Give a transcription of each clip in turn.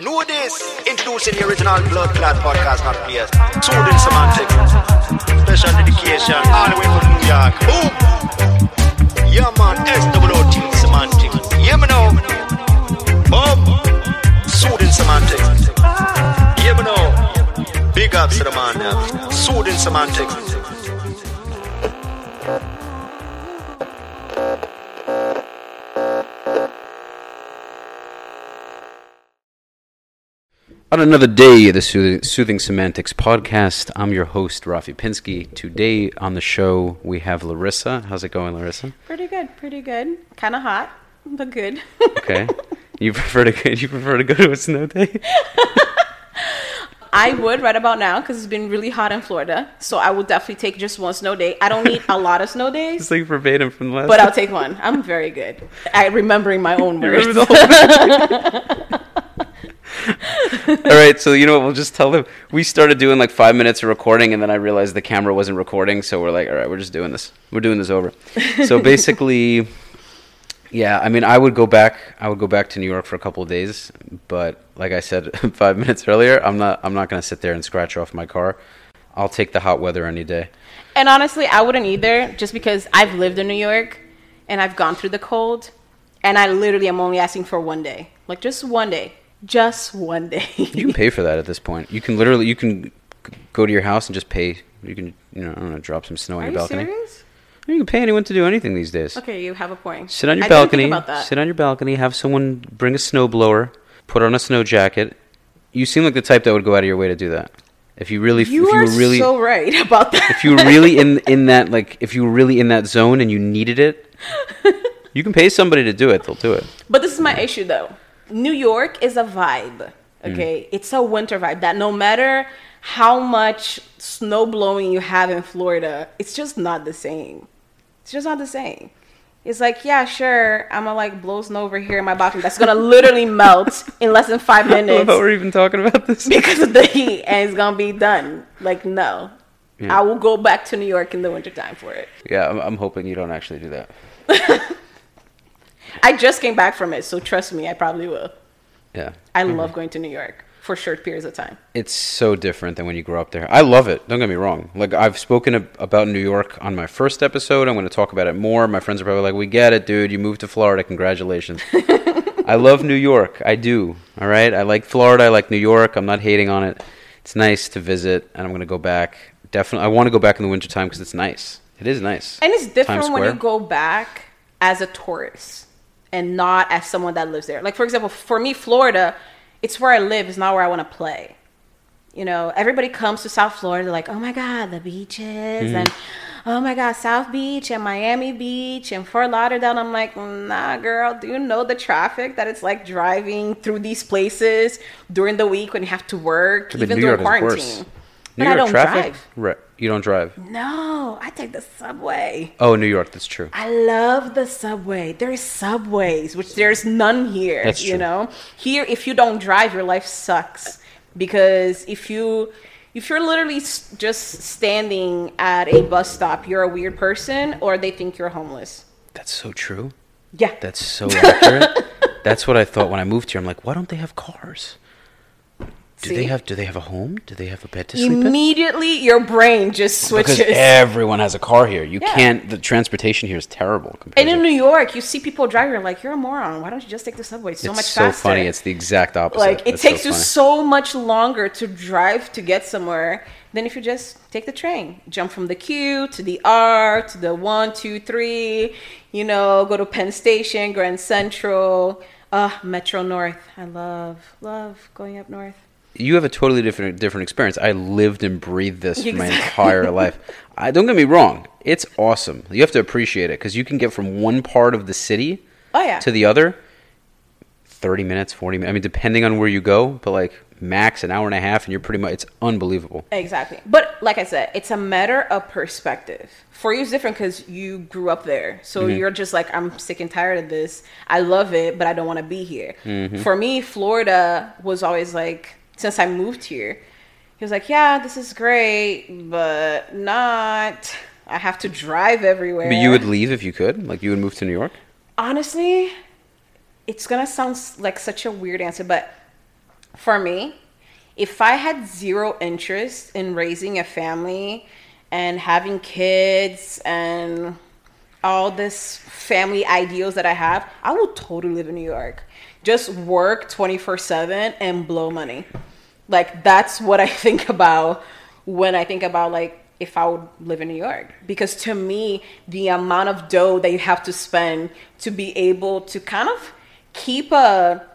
Know this. Introducing the original Blood Clot podcast, not players. Soothing semantics. Special dedication all the way from New York. Boom. Yeah, man. SWOT semantics. Yeah, me know. Boom. Soothing semantics. Yeah, me know. Big ups to the man now. Soothing. On another day of the Soothing, Soothing Semantics podcast, I'm your host, Rafi Pinsky. Today on the show, we have Larissa. How's it going, Larissa? Pretty good, pretty good. Kind of hot, but good. Okay. you prefer to you prefer to go to a snow day? I would right about now because it's been really hot in Florida. So I would definitely take just one snow day. I don't need a lot of snow days, It's like verbatim from the last. but I'll take one. I'm very good at remembering my own words. Remember the whole All right, so you know what? We'll just tell them we started doing like five minutes of recording, and then I realized the camera wasn't recording, so we're like, all right, we're just doing this. We're doing this over. So basically, yeah, I mean, I would go back. I would go back to New York for a couple of days, but like I said five minutes earlier, I'm not. I'm not going to sit there and scratch off my car. I'll take the hot weather any day. And honestly, I wouldn't either, just because I've lived in New York and I've gone through the cold, and I literally am only asking for one day, like just one day, just one day. You can pay for that at this point. You can literally you can go to your house and just pay. You can you know I don't know drop some snow on Are your you balcony. serious? You can pay anyone to do anything these days. Okay, you have a point. Sit on your I balcony. Think about that. Sit on your balcony. Have someone bring a snow blower. Put on a snow jacket. You seem like the type that would go out of your way to do that. If you really, You if you are were really, so right about that. if you were really in in that like, if you were really in that zone and you needed it, you can pay somebody to do it. They'll do it. But this is my issue though. New York is a vibe. Mm. Okay? It's a winter vibe that no matter how much snow blowing you have in Florida, it's just not the same. It's just not the same. It's like, yeah, sure, I'm gonna like blow snow over here in my balcony. That's gonna literally melt in less than five minutes how we're even talking about this. because of the heat and it's gonna be done. Like, no. Yeah. I will go back to New York in the wintertime for it. Yeah, I'm, I'm hoping you don't actually do that. I just came back from it, so trust me, I probably will. Yeah. I Mm-hmm. love going to New York for short periods of time. it's so different than when you grow up there. I love it. Don't get me wrong. Like I've spoken ab- about New York on my first episode. I'm going to talk about it more. My friends are probably like, "We get it, dude. You moved to Florida. Congratulations." I love New York. I do. All right. I like Florida. I like New York. I'm not hating on it. It's nice to visit, and I'm going to go back. Definitely. I want to go back in the wintertime because it's nice. It is nice. And it's different when you go back as a tourist and not as someone that lives there. Like for example, for me, Florida, it's where I live. It's not where I want to play. You know, everybody comes to South Florida, like, oh my God, the beaches Mm-hmm. and oh my God, South Beach and Miami Beach and Fort Lauderdale. I'm like, nah, girl, do you know the traffic that it's like driving through these places during the week when you have to work, even New during York quarantine? worse. But New I York don't traffic. drive. Right. You don't drive. No, I take the subway. Oh, New York. That's true. I love the subway. There's subways, which there's none here. That's true. You know, here if you don't drive, your life sucks because if you if you're literally just standing at a bus stop, you're a weird person, or they think you're homeless. That's so true. Yeah, That's so accurate. That's what I thought when I moved here. I'm like, why don't they have cars? Do they have? Do they have a home? Do they have a bed to sleep in? immediately your brain just switches. Because everyone has a car here. You Yeah. can't. The transportation here is terrible. Compared and in to, New York, you see people driving, you're like, you're a moron. Why don't you just take the subway? It's so it's much so faster. funny. It's the exact opposite. like it That's so takes you funny. so much longer to drive to get somewhere than if you just take the train jump from the q to the r to the one two three you know go to penn station grand central uh metro north i love love going up north you have a totally different different experience. I lived and breathed this for my entire life. I don't get me wrong. It's awesome. You have to appreciate it because you can get from one part of the city oh yeah to the other 30 minutes 40 minutes i mean depending on where you go but like max an hour and a half and you're pretty much it's unbelievable Exactly. But like I said, it's a matter of perspective. For you, it's different because you grew up there. So Mm-hmm. you're just like, I'm sick and tired of this. I love it, but I don't want to be here. Mm-hmm. For me, Florida was always like, since I moved here, he was like, yeah, this is great, but not. I have to drive everywhere. but you would leave if you could like you would move to new york honestly, it's gonna sound like such a weird answer, but for me, if I had zero interest in raising a family and having kids and all this family ideals that I have, I would totally live in New York. Just work 24 7 and blow money. Like, that's what I think about when I think about, like, if I would live in New York. Because to me, the amount of dough that you have to spend to be able to kind of keep a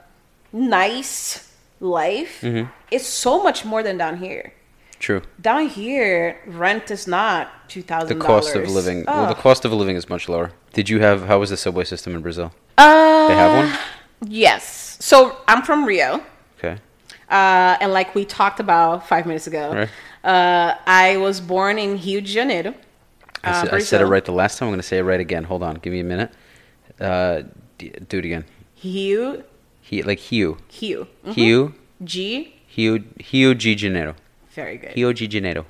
nice life is so much more than down here. True. Down here, rent is not two The cost of living. Well, the cost of living is much lower. Did you have? How was the subway system in Brazil? Uh, They have one. Yes. So I'm from Rio, Okay. uh, and like we talked about five minutes ago, Right. uh, I was born in Rio de Janeiro. I, uh, said, I said it right the last time. I'm going to say it right again. Hold on. Give me a minute. Uh, d- do it again. Rio, He like Rio. Rio, Mhm. Rio. G. Rio. Rio de Janeiro. Very good. Rio de Janeiro.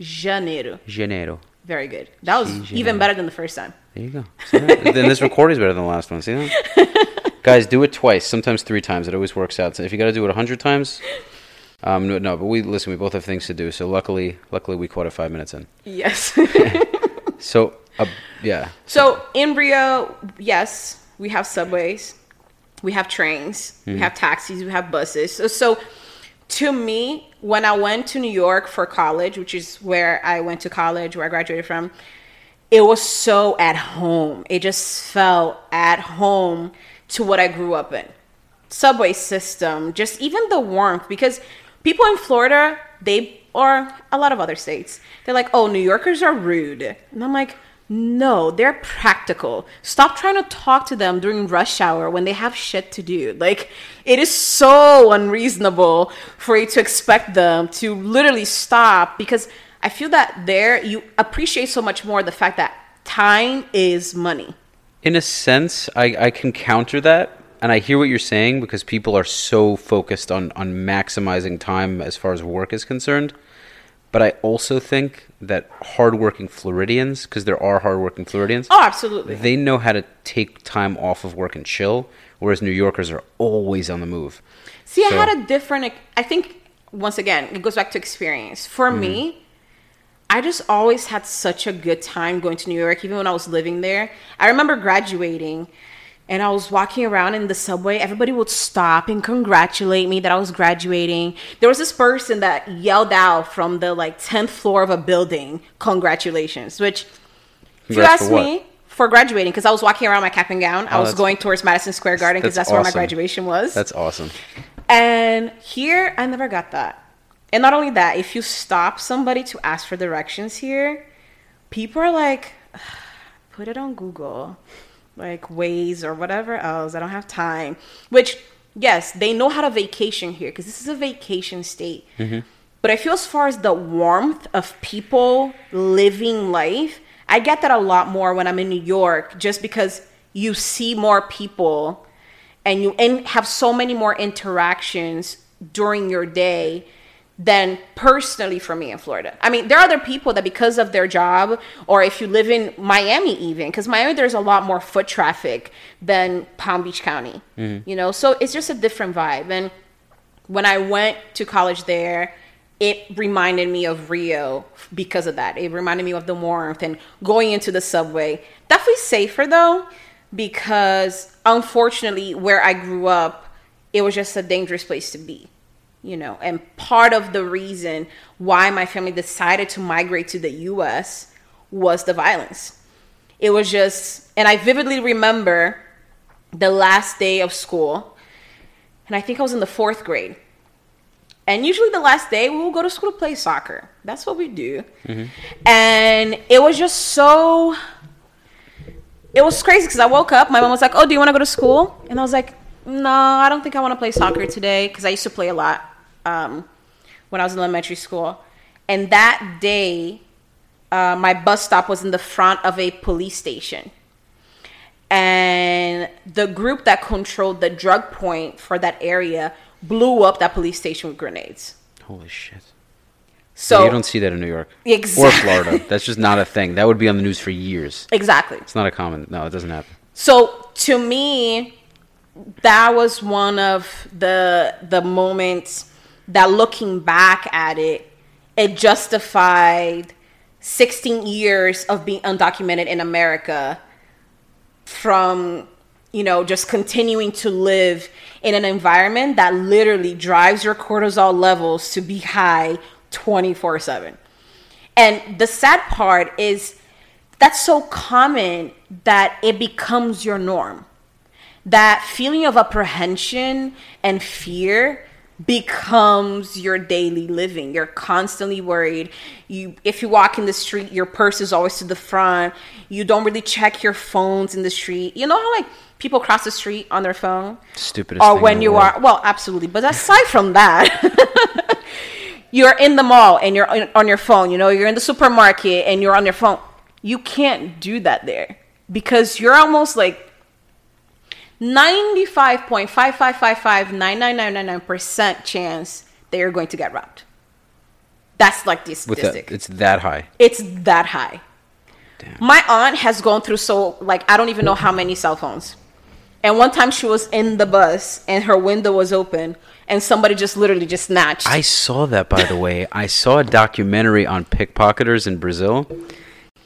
Janeiro. Janeiro. Very good. That was even better than the first time. There you go. Then this recording is better than the last one. See that? Guys, do it twice, sometimes three times. It always works out. So if you got to do it a hundred times, um, no, no. But we listen. We both have things to do. So luckily, luckily, we caught it five minutes in. Yes. So, uh, yeah. So in Rio, yes, we have subways, we have trains, we have taxis, we have buses. So, so to me, when I went to New York for college, which is where I went to college, where I graduated from, it was so at home. It just felt at home to what I grew up in. Subway system, just even the warmth, because people in Florida, they or a lot of other states, they're like, oh, New Yorkers are rude. And I'm like, no, they're practical. Stop trying to talk to them during rush hour when they have shit to do. Like, it is so unreasonable for you to expect them to literally stop because I feel that there you appreciate so much more the fact that time is money. In a sense, I, I can counter that, and I hear what you're saying because people are so focused on on maximizing time as far as work is concerned. But I also think that hardworking Floridians, because there are hardworking Floridians, Oh, absolutely. they know how to take time off of work and chill, whereas New Yorkers are always on the move. See, So- I had a different. I think once again, it goes back to experience. For Mm-hmm. me, I just always had such a good time going to New York, even when I was living there. I remember graduating, and I was walking around in the subway. Everybody would stop and congratulate me that I was graduating. There was this person that yelled out from the like tenth floor of a building, "Congratulations!" Which, if you ask me, for graduating, because I was walking around my cap and gown. Oh, I Oh, was going towards Madison Square Garden because that's that's, where my graduation was. That's awesome. And here, I never got that. And not only that, if you stop somebody to ask for directions here, people are like, put it on Google, like Waze or whatever else. I don't have time. Which, yes, they know how to vacation here because this is a vacation state. Mm-hmm. But I feel as far as the warmth of people living life, I get that a lot more when I'm in New York just because you see more people and you and have so many more interactions during your day than personally for me in Florida. I mean, there are other people that because of their job or if you live in Miami even cuz Miami there's a lot more foot traffic than Palm Beach County. Mm-hmm. You know, so it's just a different vibe and when I went to college there, it reminded me of Rio because of that. It reminded me of the warmth and going into the subway. Definitely safer though, because unfortunately, where I grew up, it was just a dangerous place to be. You know, and part of the reason why my family decided to migrate to the US was the violence. It was just, and I vividly remember the last day of school, and I think I was in the fourth grade. And usually the last day we will go to school to play soccer. That's what we do. Mm-hmm. And it was just so it was crazy because I woke up, my mom was like, Oh, do you want to go to school? And I was like, No, I don't think I want to play soccer today because I used to play a lot um, when I was in elementary school. And that day, uh, my bus stop was in the front of a police station and the group that controlled the drug point for that area blew up that police station with grenades. Holy shit. So Yeah, you don't see that in New York or Florida. That's just not a thing. That would be on the news for years. exactly. It's not a common. No, it doesn't happen. So to me, that was one of the the moments that looking back at it, it justified 16 years of being undocumented in America from you know just continuing to live in an environment that literally drives your cortisol levels to be high 24 7 and the sad part is that's so common that it becomes your norm. That feeling of apprehension and fear becomes your daily living. You're constantly worried. You if you walk in the street your purse is always to the front. You don't really check your phones in the street. You know how like people cross the street on their phone? Stupidest or when you are well absolutely. But aside from that you're in the mall and you're on- on your phone you know? You're in the supermarket and you're on your phone. You can't do that there because you're almost like 95.555599999% chance that you're going to get robbed. That's like the statistic. that, it's that high. it's that high. Damn. My aunt has gone through so like I don't even know how many cell phones. And one time she was in the bus and her window was open and somebody just literally just snatched. I saw that, by the way. I saw a documentary on pickpocketers in Brazil,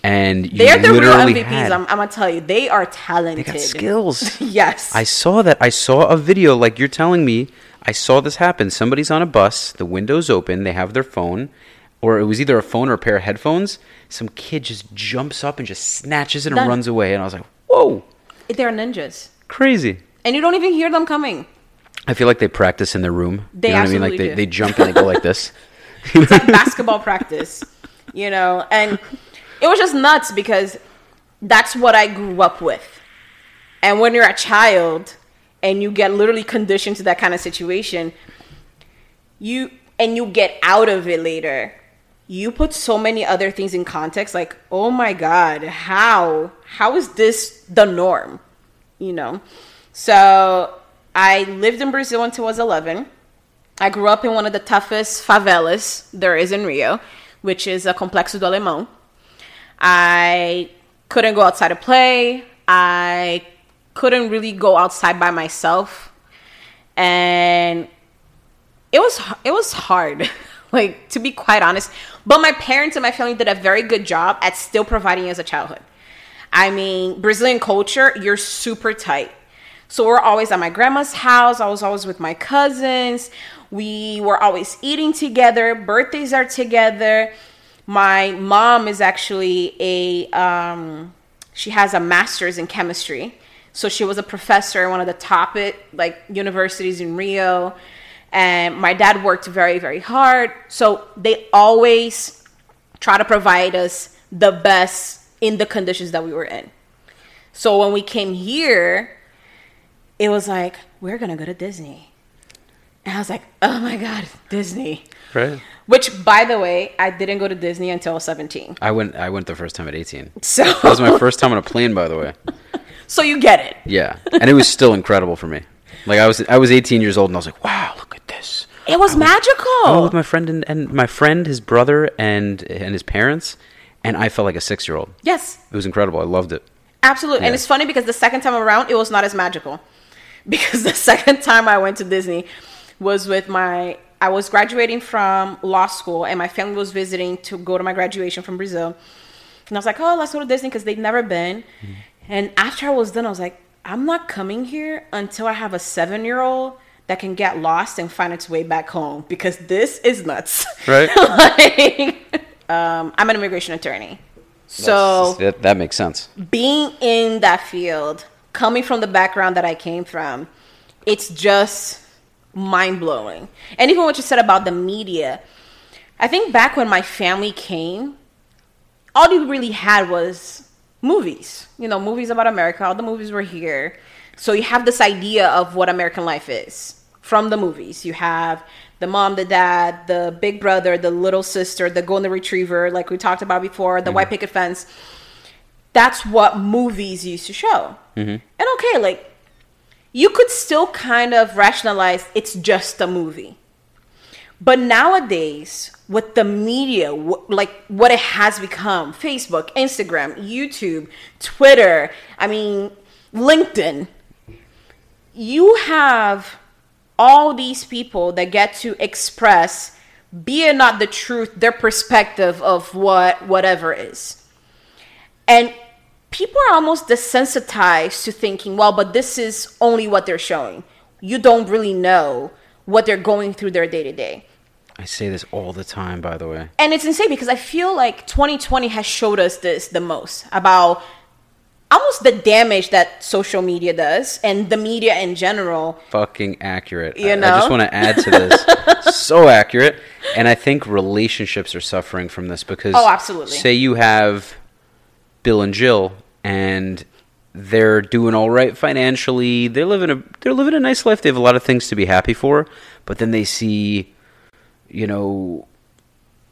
and you They're the real MVPs. had, I'm, I'm gonna tell you, they are talented. they got skills. yes. I saw that. I saw a video like you're telling me. I saw this happen. Somebody's on a bus, the window's open, they have their phone, or it was either a phone or a pair of headphones. Some kid just jumps up and just snatches it and runs away. And I was like, whoa, They're ninjas. crazy. And you don't even hear them coming. I feel like they practice in their room. They you know what I mean? Like absolutely they, do. they jump and they go like this. It's like basketball practice, you know. And it was just nuts because that's what I grew up with. And when you're a child and you get literally conditioned to that kind of situation, you and you get out of it later. You put so many other things in context like, "Oh my god, how how is this the norm?" You know. So, I lived in Brazil until I was 11. I grew up in one of the toughest favelas there is in Rio, which is a Complexo do Alemão. I couldn't go outside to play. I couldn't really go outside by myself. And it was it was hard. like to be quite honest, but my parents and my family did a very good job at still providing as a childhood. I mean, Brazilian culture, you're super tight. So we're always at my grandma's house. I was always with my cousins. We were always eating together. Birthdays are together. My mom is actually a um, she has a master's in chemistry. So she was a professor in one of the top it like universities in Rio. And my dad worked very, very hard. So they always try to provide us the best in the conditions that we were in. So when we came here, it was like, we're gonna go to Disney. And I was like, oh my God, Disney. right. Which, by the way, I didn't go to Disney until I was 17. I went. I went the first time at 18. So, That was my first time on a plane, by the way. so you get it. Yeah, and it was still incredible for me. Like I was, I was 18 years old, and I was like, "Wow, look at this!" It was I went magical. with my friend and, and my friend, his brother, and and his parents, and I felt like a six year old. yes, It was incredible. I loved it. absolutely. And it's funny because the second time around, it was not as magical. Because the second time I went to Disney was with my, I was graduating from law school and my family was visiting to go to my graduation from Brazil. And I was like, oh, let's go to Disney because they'd never been. And after I was done, I was like, I'm not coming here until I have a seven year old that can get lost and find its way back home because this is nuts. Right. like, um, I'm an immigration attorney. So that, that makes sense. being in that field, coming from the background that I came from, it's just mind blowing. And even what you said about the media, I think back when my family came, all you really had was movies. You know, movies about America. All the movies were here. So you have this idea of what American life is from the movies. You have the mom, the dad, the big brother, the little sister, the golden retriever, like we talked about before, the mm-hmm. white picket fence. That's what movies used to show. Mm-hmm. And okay, like you could still kind of rationalize it's just a movie. But nowadays, with the media, like what it has become Facebook, Instagram, YouTube, Twitter, I mean, LinkedIn, you have all these people that get to express, be it not the truth, their perspective of what whatever is. And people are almost desensitized to thinking, well, but this is only what they're showing. You don't really know what they're going through their day to day. I say this all the time, by the way. And it's insane because I feel like 2020 has showed us this the most about almost the damage that social media does and the media in general. Fucking accurate. You I, I just want to add to this. so accurate. And I think relationships are suffering from this because. Oh, absolutely. Say you have Bill and Jill, and they're doing all right financially. They're living a they're living a nice life. They have a lot of things to be happy for. But then they see, you know,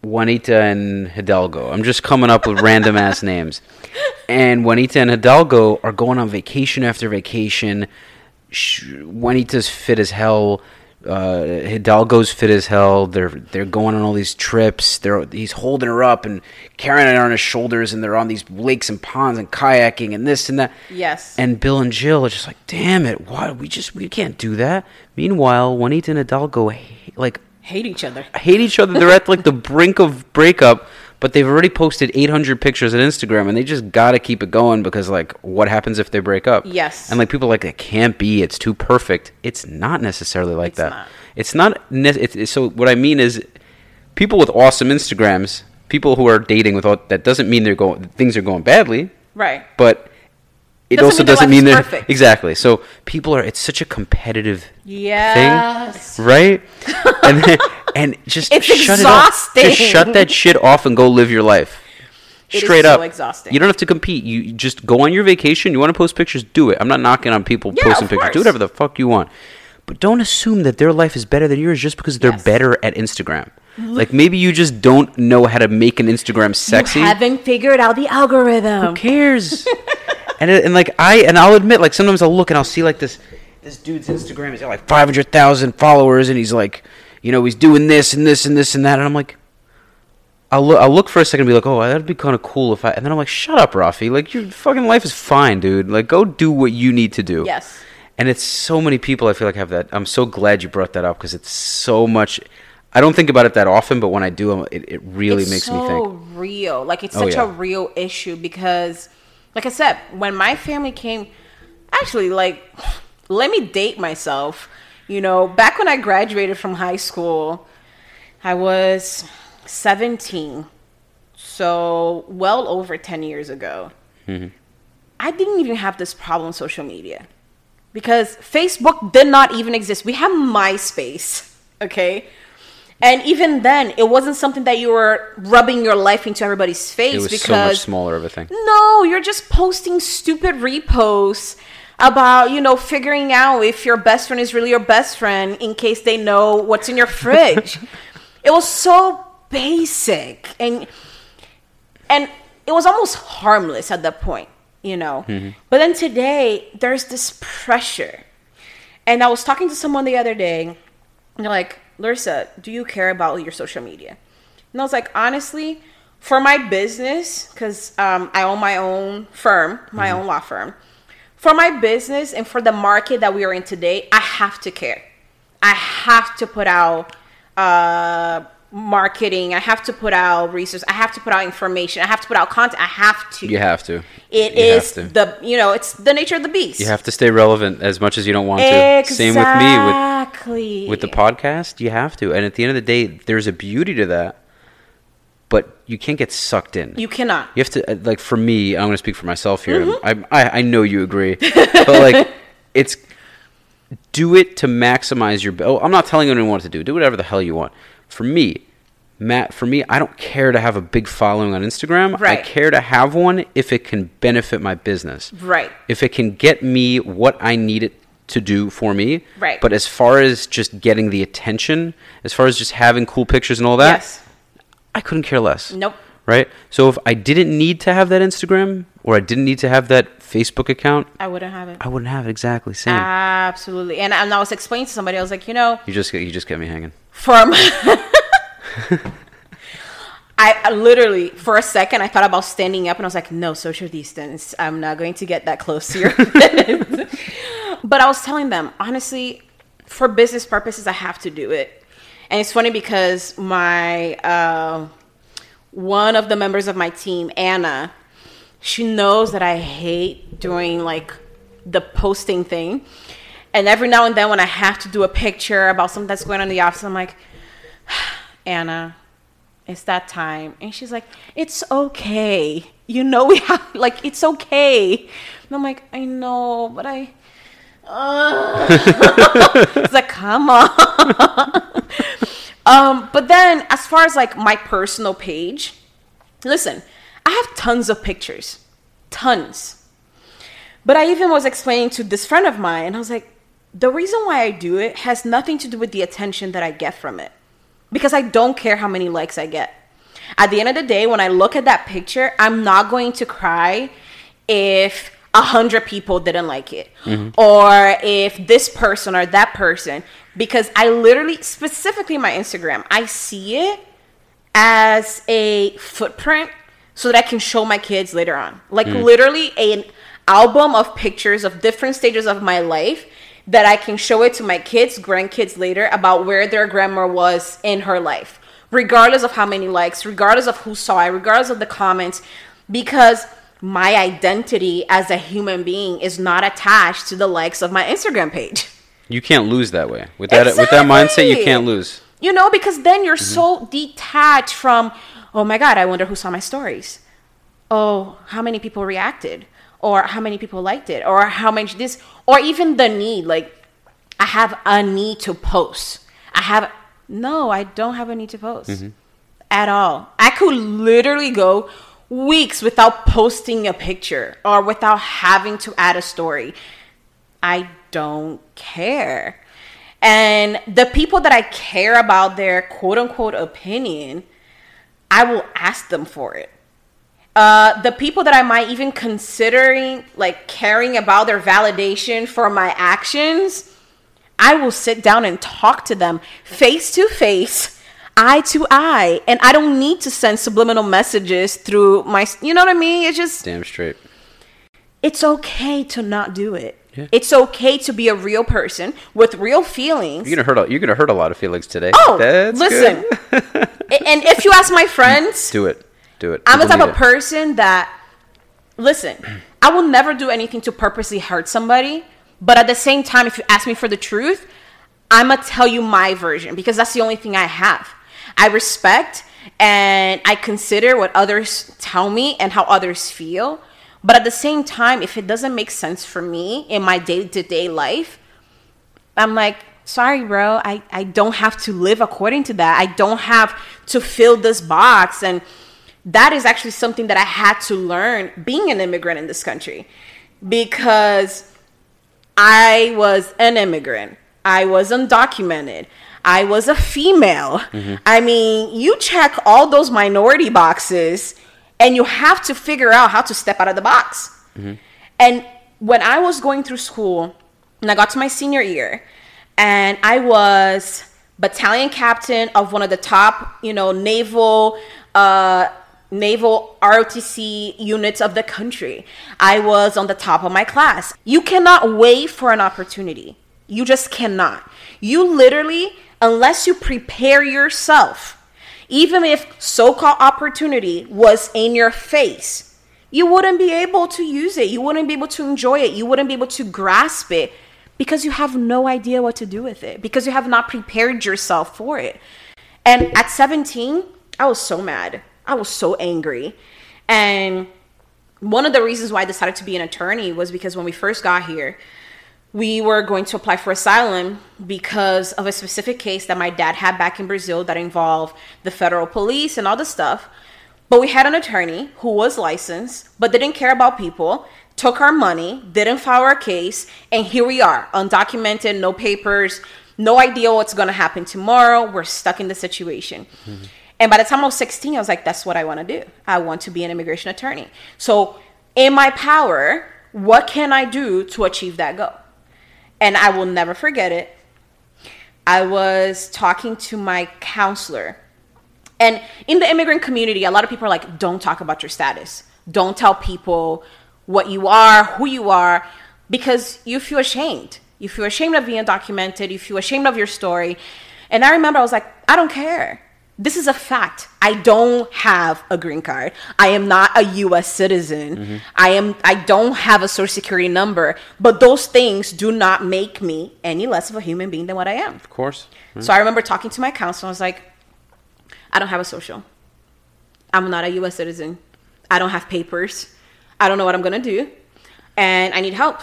Juanita and Hidalgo. I'm just coming up with random ass names. And Juanita and Hidalgo are going on vacation after vacation. Juanita's fit as hell. Uh, Hidalgo's fit as hell. They're they're going on all these trips. They're he's holding her up and carrying her on his shoulders, and they're on these lakes and ponds and kayaking and this and that. Yes. And Bill and Jill are just like, damn it, why we just we can't do that. Meanwhile, Juanita and Hidalgo like Hate each other. hate each other. They're at like the brink of breakup, but they've already posted 800 pictures on Instagram, and they just gotta keep it going because like, what happens if they break up? Yes. And like people are like it can't be. It's too perfect. It's not necessarily like It's that. not. It's not. Ne- it's, it's- so what I mean is, people with awesome Instagrams, people who are dating with all, that doesn't mean they're going things are going badly, Right. but. It Doesn't also mean doesn't mean they're perfect. exactly. So people are. It's such a competitive Yes. right? and then, and just It's shut it off. Just shut that shit off and go live your life. It is Straight so up, exhausting. You don't have to compete. You you just go on your vacation. You want to post pictures, do it. I'm not knocking on people Yeah, posting pictures. Do whatever the fuck you want, but don't assume that their life is better than yours just because they're Yes. better at Instagram. Mm-hmm. Like maybe you just don't know how to make an Instagram sexy. You haven't figured out the algorithm. Who cares? and it, and like I and I'll admit, like sometimes I'll look and I'll see like this this dude's Instagram. He's got like five hundred thousand followers, and he's like, you know, he's doing this and this and this and that, and I'm like. I'll look, I'll look for a second and be like, oh, that'd be kind of cool if I. And then I'm like, shut up, Rafi. Like, your fucking life is fine, dude. Like, go do what you need to do. Yes. And it's so many people I feel like have that. I'm so glad you brought that up because it's so much. I don't think about it that often, but when I do, it, it really it's makes so me think. real. Like it's Oh, such yeah. a real issue because, like I said, when my family came, actually, like, let me date myself. You know, back when I graduated from high school, I was 17, so well over 10 years ago. Mm-hmm. I didn't even have this problem with social media because Facebook did not even exist. We have MySpace, okay? And even then, it wasn't something that you were rubbing your life into everybody's face It was because so much smaller of a thing. no, you're just posting stupid reposts about, you know, figuring out if your best friend is really your best friend in case they know what's in your fridge. it was so basic and and it was almost harmless at that point, you know. Mm-hmm. But then today there's this pressure. And I was talking to someone the other day, and they're like, Larissa, do you care about your social media? And I was like, honestly, for my business, because um, I own my own firm, my own law firm, for my business and for the market that we are in today, I have to care. I have to put out uh, marketing. I have to put out research. I have to put out information. I have to put out content. I have to. You have to. It You is to. the you know it's the nature of the beast. You have to stay relevant as much as you don't want to. Same with me with with the podcast. You have to, and at the end of the day, there's a beauty to that, but you can't get sucked in. You cannot. You have to uh, like for me. I'm going to speak for myself here. Mm-hmm. I, I I know you agree, but like it's do it to maximize your. Oh, I'm not telling anyone what to do. Do whatever the hell you want. For me, Matt. For me, I don't care to have a big following on Instagram. I care to have one if it can benefit my business. Right. If it can get me what I need it to do for me. Right. But as far as just getting the attention, as far as just having cool pictures and all that, yes. I couldn't care less Nope. right? So if I didn't need to have that Instagram or I didn't need to have that Facebook account, I wouldn't have it. I wouldn't have it exactly same. Absolutely. And, and I was explaining to somebody, I was like, you know, you just you just kept me hanging. from I, I literally for a second I thought about standing up and I was like, no, social distance. I'm not going to get that close to your But I was telling them, honestly, for business purposes, I have to do it. And it's funny because my uh, one of the members of my team, Anna, she knows that I hate doing like the posting thing. And every now and then, when I have to do a picture about something that's going on in the office, I'm like, Anna, it's that time. And she's like, it's okay. You know, we have, like, it's okay. And I'm like, I know, but I, uh. it's like, come on. um, but then, as far as like my personal page, listen, have tons of pictures, tons. But I even was explaining to this friend of mine, and I was like, the reason why I do it has nothing to do with the attention that I get from it. Because I don't care how many likes I get. At the end of the day, when I look at that picture, I'm not going to cry if a hundred people didn't like it mm-hmm. or if this person or that person because i literally specifically my instagram i see it as a footprint so that i can show my kids later on like hmm. literally an album of pictures of different stages of my life that i can show it to my kids grandkids later about where their grandma was in her life regardless of how many likes regardless of who saw it regardless of the comments because my identity as a human being is not attached to the likes of my Instagram page. You can't lose that way. With that with that mindset, you can't lose. You know, because then you're mm-hmm. so detached from, oh my God, I wonder who saw my stories. Oh, how many people reacted? Or how many people liked it? Or how much this, or even the need. Like, I have a need to post. I have, no, I don't have a need to post mm-hmm. at all. I could literally go weeks without posting a picture or without having to add a story. I don't care. And the people that I care about their quote unquote opinion, I will ask them for it. Uh, the people that I might even considering like caring about their validation for my actions, I will sit down and talk to them face to face, eye to eye, and I don't need to send subliminal messages through my. You know what I mean? It's just Damn straight. it's okay to not do it. Yeah. It's okay to be a real person with real feelings. You're gonna hurt. A, you're gonna hurt a lot of feelings today. Oh, That's listen. And if you ask my friends, Do it. Do it. I'm the type of it. person that, listen, I will never do anything to purposely hurt somebody. But at the same time, if you ask me for the truth, I'm to tell you my version because that's the only thing I have. I respect and I consider what others tell me and how others feel. But at the same time, if it doesn't make sense for me in my day to day life, I'm like, sorry, bro, I, I don't have to live according to that. I don't have to fill this box. And that is actually something that I had to learn being an immigrant in this country because I was an immigrant. I was undocumented. I was a female. Mm-hmm. I mean, you check all those minority boxes and you have to figure out how to step out of the box. And when I was going through school, and I got to my senior year, and I was battalion captain of one of the top, you know, naval uh, naval ROTC units of the country. I was on the top of my class. You cannot wait for an opportunity. You just cannot. You literally, unless you prepare yourself, even if so-called opportunity was in your face, you wouldn't be able to use it. You wouldn't be able to enjoy it. You wouldn't be able to grasp it because you have no idea what to do with it because you have not prepared yourself for it. And at 17, I was so mad. I was so angry. And one of the reasons why I decided to be an attorney was because when we first got here, we were going to apply for asylum because of a specific case that my dad had back in Brazil that involved the federal police and all this stuff. But we had an attorney who was licensed but didn't care about people, took our money, didn't file our case, and here we are, undocumented, no papers, no idea what's going to happen tomorrow. We're stuck in the situation. Mm-hmm. And by the time I was 16, I was like, that's what I want to do. I want to be an immigration attorney. So, in my power, what can I do to achieve that goal? And I will never forget it. I was talking to my counselor. And in the immigrant community, a lot of people are like, don't talk about your status. Don't tell people what you are, who you are. because you feel ashamed. You feel ashamed of being undocumented. You feel ashamed of your story. And I remember I was like, I don't care. This is a fact. I don't have a green card. I am not a US citizen. I am I don't have a social security number, but those things do not make me any less of a human being than what I am. Of course. Hmm. So I remember talking to my counselor. I was like, I don't have a social. I'm not a US citizen. I don't have papers. I don't know what I'm going to do. And I need help.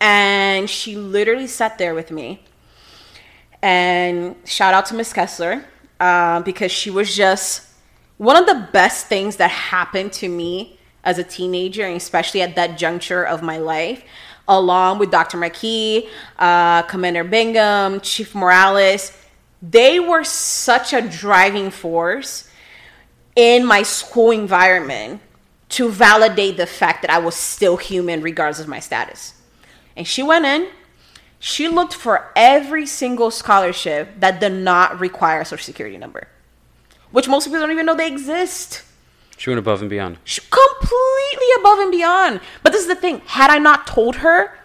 And she literally sat there with me. And shout out to Miss Kessler uh, because she was just one of the best things that happened to me as a teenager, and especially at that juncture of my life, along with Dr. McKee, uh, Commander Bingham, Chief Morales. They were such a driving force in my school environment to validate the fact that I was still human regardless of my status. And she went in, she looked for every single scholarship that did not require a social security number, which most people don't even know they exist. She went above and beyond. She- completely above and beyond. But this is the thing had I not told her,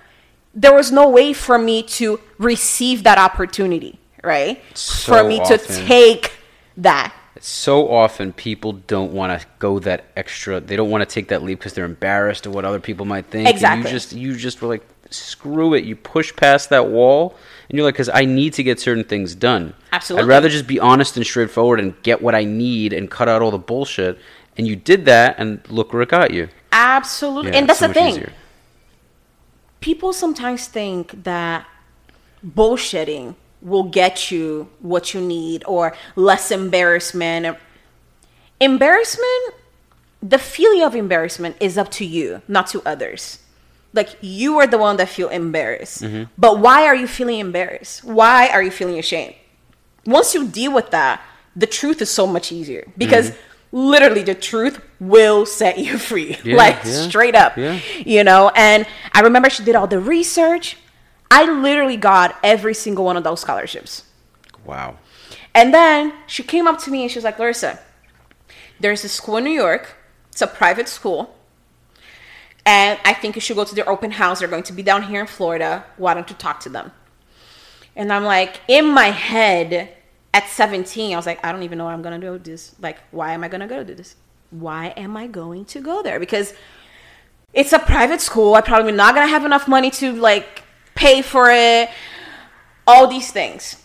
there was no way for me to receive that opportunity, right? So for me to take that. So often people don't want to go that extra. They don't want to take that leap because they're embarrassed of what other people might think. And Exactly. you just you just were like, screw it. You push past that wall, and you're like, because I need to get certain things done. Absolutely. I'd rather just be honest and straightforward and get what I need and cut out all the bullshit. And you did that, and look where it got you. Absolutely. Yeah, and that's so the thing. easier. people sometimes think that bullshitting will get you what you need or less embarrassment. Embarrassment, the feeling of embarrassment is up to you, not to others. Like you are the one that feel embarrassed. But why are you feeling embarrassed? Why are you feeling ashamed? Once you deal with that, the truth is so much easier because literally the truth will set you free. Yeah, like yeah, straight up yeah. you know and i remember she did all the research i literally got every single one of those scholarships Wow. and then she came up to me and she was like larissa there's a school in new york it's a private school and i think you should go to their open house they're going to be down here in florida why don't you talk to them and i'm like in my head at 17 i was like i don't even know what i'm gonna do this like why am i gonna go do this why am i going to go there because it's a private school. I'm probably not gonna have enough money to like pay for it. All these things,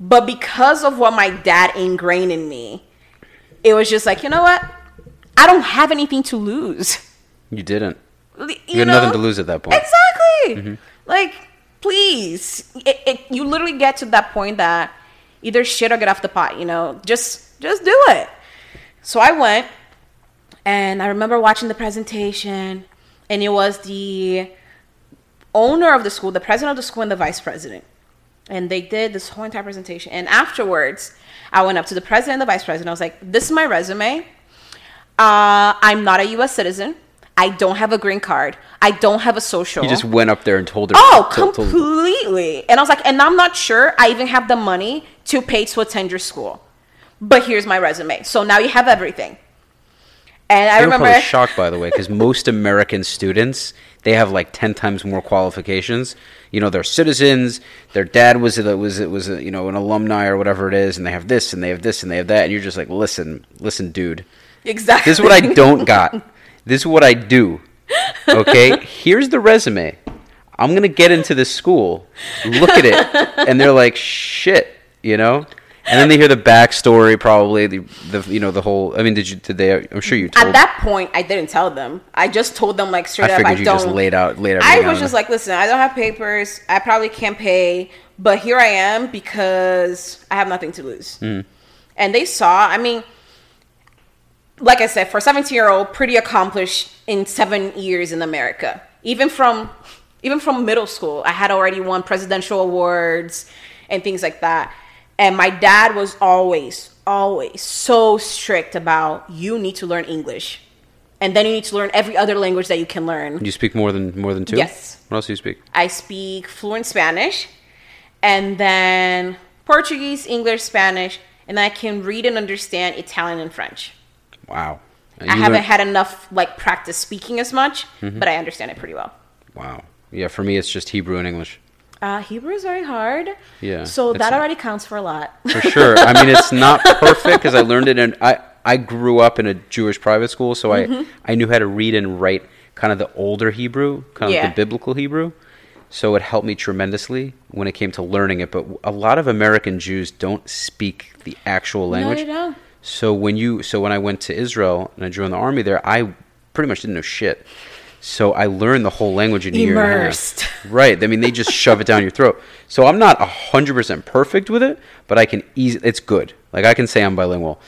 but because of what my dad ingrained in me, it was just like you know what? I don't have anything to lose. You didn't. You, You, had nothing to lose at that point. Exactly. Like, please, it, it, you literally get to that point that either shit or get off the pot. You know, just just do it. So I went, and I remember watching the presentation, and it was the owner of the school, the president of the school, and the vice president. And they did this whole entire presentation. And afterwards, I went up to the president and the vice president. I was like, "This is my resume. Uh, I'm not a U.S. citizen. I don't have a green card. I don't have a social. You just went up there and told her. Oh, told- completely. And I was like, and I'm not sure I even have the money to pay to attend your school. But here's my resume. So now you have everything. And I were remember shocked, by the way, because most American students they have like ten times more qualifications. You know, they're citizens. Their dad was a, was was a, you know an alumni or whatever it is, and they have this and they have this and they have that, and you're just like, listen, listen, dude, exactly. this is what I don't got. This is what I do. Okay, here's the resume. I'm gonna get into this school. Look at it, and they're like, shit, you know. And then they hear the backstory, probably the, the you know the whole. I mean, did you did they? I'm sure you told. At that point, I didn't tell them. I just told them like straight I up. I you don't. just laid out laid I was just like, listen, I don't have papers. I probably can't pay, but here I am because I have nothing to lose. Hmm. And they saw. I mean, like I said, for a 17 year old, pretty accomplished in seven years in America. Even from even from middle school, I had already won presidential awards and things like that. And my dad was always, always so strict about you need to learn English. And then you need to learn every other language that you can learn. You speak more than more than two? Yes. What else do you speak? I speak fluent Spanish and then Portuguese, English, Spanish, and I can read and understand Italian and French. Wow. And I haven't learn- had enough like practice speaking as much, Mm-hmm. but I understand it pretty well. Wow. Yeah, for me, it's just Hebrew and English. Uh, Hebrew is very hard. Yeah, So that already counts for a lot. For sure. I mean, it's not perfect because I learned it and I I grew up in a Jewish private school, so Mm-hmm. I I knew how to read and write kind of the older Hebrew, kind of Yeah. the biblical Hebrew. So it helped me tremendously when it came to learning it. But a lot of American Jews don't speak the actual language. No, they don't. So when you so when I went to Israel and I joined the army there, I pretty much didn't know shit. So I learned the whole language in a year and a half. Immersed. Right. I mean, they just shove it down your throat. So I'm not hundred percent perfect with it, but I can easily. It's good. Like I can say I'm bilingual,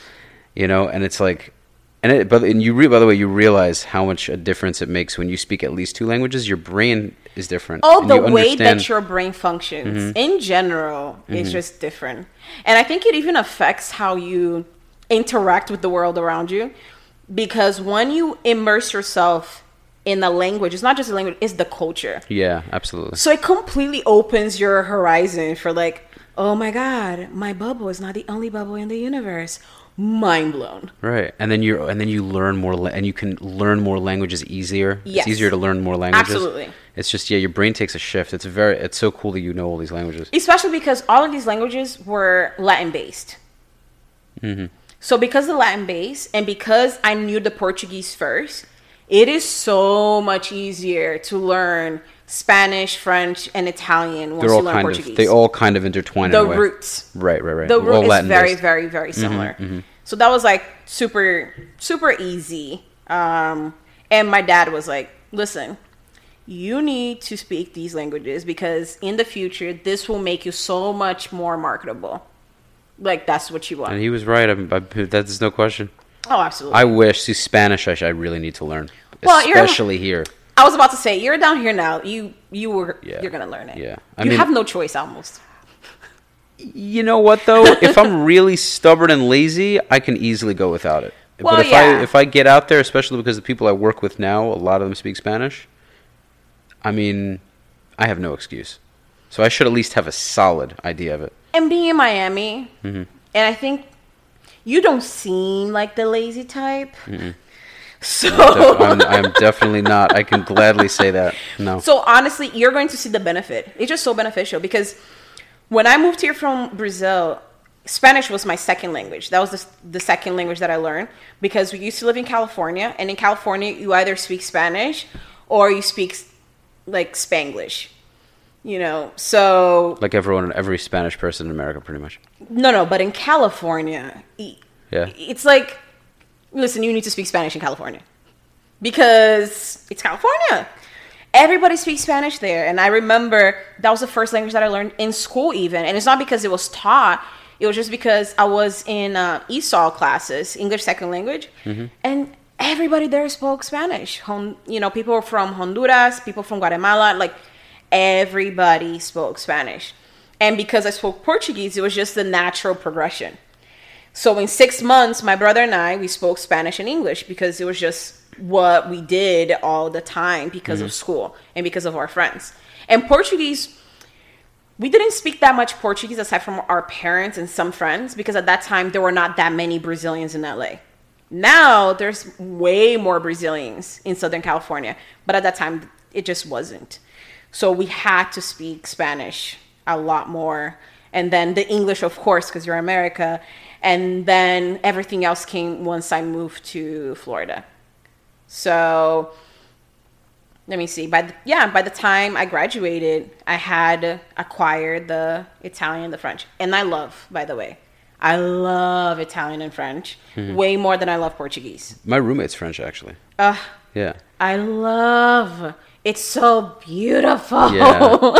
you know. And it's like, and it. But and you re, by the way, you realize how much a difference it makes when you speak at least two languages. Your brain is different. Oh, the way that your brain functions Mm-hmm. in general is just different. And I think it even affects how you interact with the world around you. Because when you immerse yourself in the language, it's not just the language, it's the culture. Yeah, absolutely. So it completely opens your horizon for like, oh my god, my bubble is not the only bubble in the universe. Mind blown. Right, and then you're and then you learn more, la- and you can learn more languages easier. Yes. It's easier to learn more languages. Absolutely. It's just yeah, your brain takes a shift. It's very, it's so cool that you know all these languages. especially because all of these languages were Latin based. Mm-hmm. So because the Latin base and because I knew the Portuguese first, it is so much easier to learn Spanish, French, and Italian once They're you learn kind Portuguese. of, they all kind of intertwine the in a way. roots. Right, right, right. The All root is Latin very, based. very, very Mm-hmm, similar. So that was like super, super easy. Um, and my dad was like, "Listen, you need to speak these languages because in the future, this will make you so much more marketable. Like that's what you want. And he was right. I'm, I, that's no question. oh, absolutely. I wish. See, Spanish, I, I really need to learn, Well, you're- especially here. I was about to say, you're down here now. You, you were, Yeah. you're gonna learn it. Yeah. I you mean- have no choice almost. You know what though? if I'm really stubborn and lazy, I can easily go without it. Well, but if yeah. I if I get out there, especially because the people I work with now, a lot of them speak Spanish. I mean, I have no excuse. So I should at least have a solid idea of it. And being in Miami, Mm-hmm. and I think you don't seem like the lazy type. So, Def- I'm, I'm definitely not. I can gladly say that. No. so honestly, you're going to see the benefit. It's just so beneficial because when I moved here from Brazil, Spanish was my second language. That was the, the second language that I learned because we used to live in California, and in California, you either speak Spanish or you speak like Spanglish. You know, so like everyone, every Spanish person in America, pretty much. No, no, but in California, Yeah. it's like, listen, you need to speak Spanish in California because it's California. Everybody speaks Spanish there, and I remember that was the first language that I learned in school, even. And it's not because it was taught; it was just because I was in uh, ESOL classes, English second language, and everybody there spoke Spanish. Hon- you know, people from Honduras, people from Guatemala, like everybody spoke Spanish. And because I spoke Portuguese, it was just the natural progression. So in six months, my brother and I we spoke Spanish and English because it was just what we did all the time because of mm. school and because of our friends. And Portuguese, we didn't speak that much Portuguese aside from our parents and some friends because at that time there were not that many Brazilians in LA. Now there's way more Brazilians in Southern California, but at that time it just wasn't. So we had to speak Spanish a lot more. And then the English, of course, because you're America. And then everything else came once I moved to Florida. So let me see. By the, yeah, by the time I graduated, I had acquired the Italian, the French, and I love. By the way, I love Italian and French hmm. way more than I love Portuguese. My roommate's French, actually. Ugh, Yeah. I love. It's so beautiful. Yeah, cool.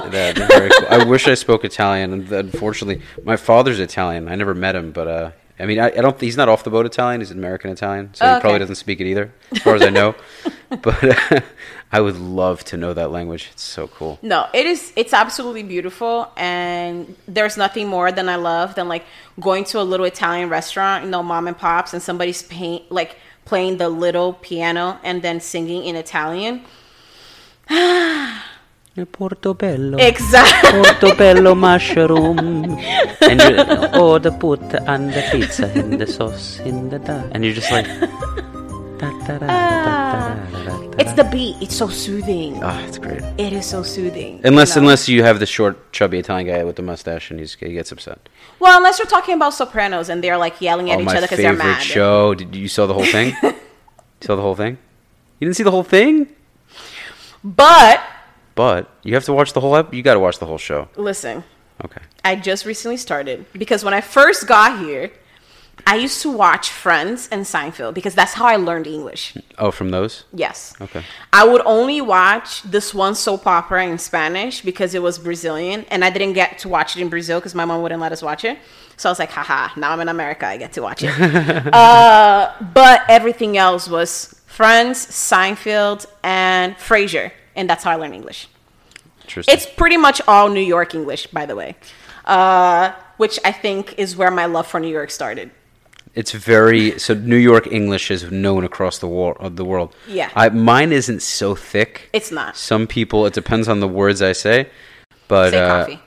I wish I spoke Italian. Unfortunately, my father's Italian. I never met him, but uh, I mean, I, I don't. He's not off the boat Italian. He's American Italian, so Oh, he probably doesn't speak it either, as far as I know. but I would love to know that language. It's so cool. No, it is. It's absolutely beautiful, and there's nothing more than I love than like going to a little Italian restaurant, you know, mom and pops, and somebody's paying like playing the little piano and then singing in Italian. Portobello. Exactly. Portobello mushroom. and you oh the put on the pizza in the sauce in the da. And you're just like. da, da, da, da, da, da, da, It's the beat. It's so soothing. Ah, it's great. It is so soothing. Unless you know? unless you have the short, chubby Italian guy with the mustache and he's, he gets upset. well, unless you're talking about Sopranos and they're like yelling at oh, each other because they're favorite mad. show. Did you saw the whole thing? you saw the whole thing? You didn't see the whole thing? But But you have to watch the whole. Ep- you got to watch the whole show. listen, Okay. I just recently started because when I first got here, I used to watch Friends and Seinfeld because that's how I learned English. Oh, from those. Yes. Okay. I would only watch this one soap opera in Spanish because it was Brazilian, and I didn't get to watch it in Brazil because my mom wouldn't let us watch it. So I was like, haha, now I'm in America, I get to watch it. uh, but everything else was Friends, Seinfeld, and Frasier, and that's how I learned English. Interesting. It's pretty much all New York English, by the way, uh, which I think is where my love for New York started. It's very so. New York English is known across the wor- of the world. Yeah. I, mine isn't so thick. It's not. Some people. It depends on the words I say. But Say uh, coffee.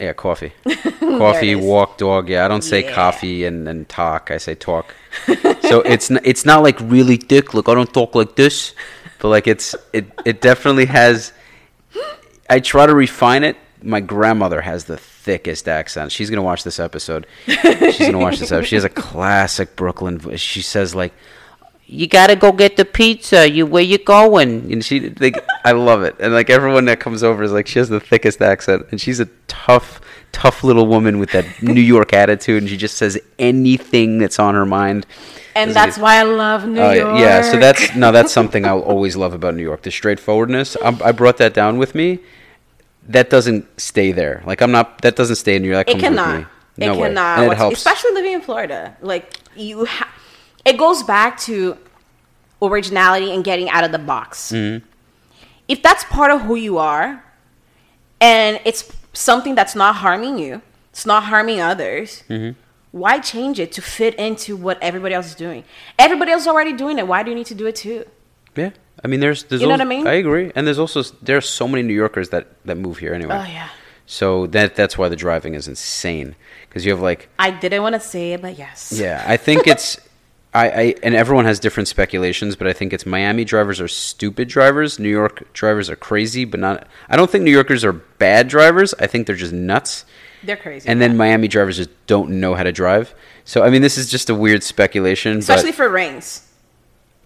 Yeah, coffee. coffee, walk, dog. Yeah, I don't say Yeah. coffee and, and talk. I say talk. so it's n- it's not like really thick. Look, I don't talk like this, but like it's it it definitely has. I try to refine it. My grandmother has the thickest accent. She's gonna watch this episode. She's gonna watch this episode. She has a classic Brooklyn. voice. She says like, "You gotta go get the pizza. You where you going?" And she like, I love it. And like everyone that comes over is like, she has the thickest accent, and she's a tough, tough little woman with that New York attitude, and she just says anything that's on her mind. And that's why I love New Oh, York. yeah. So that's no, that's something I'll always love about New York: the straightforwardness. i I brought that down with me. That doesn't stay there. Like I'm not. That doesn't stay in New York. That it cannot. No it way. cannot. It helps. Especially living in Florida. Like you ha- it goes back to originality and getting out of the box. Mm-hmm. If that's part of who you are and it's something that's not harming you, it's not harming others. Mm-hmm. Why change it to fit into what everybody else is doing? Everybody else is already doing it. Why do you need to do it too? Yeah, I mean, there's, there's You know also, what I mean? I agree, and there's also there's so many New Yorkers that that move here anyway. Oh yeah. So that that's why the driving is insane because you have like I didn't want to say it, but yes. yeah, I think it's I, I and everyone has different speculations, but I think it's Miami drivers are stupid drivers, New York drivers are crazy, but not. I don't think New Yorkers are bad drivers. I think they're just nuts. They're crazy. And then Miami drivers just don't know how to drive. So I mean, this is just a weird speculation. especially but, for rains.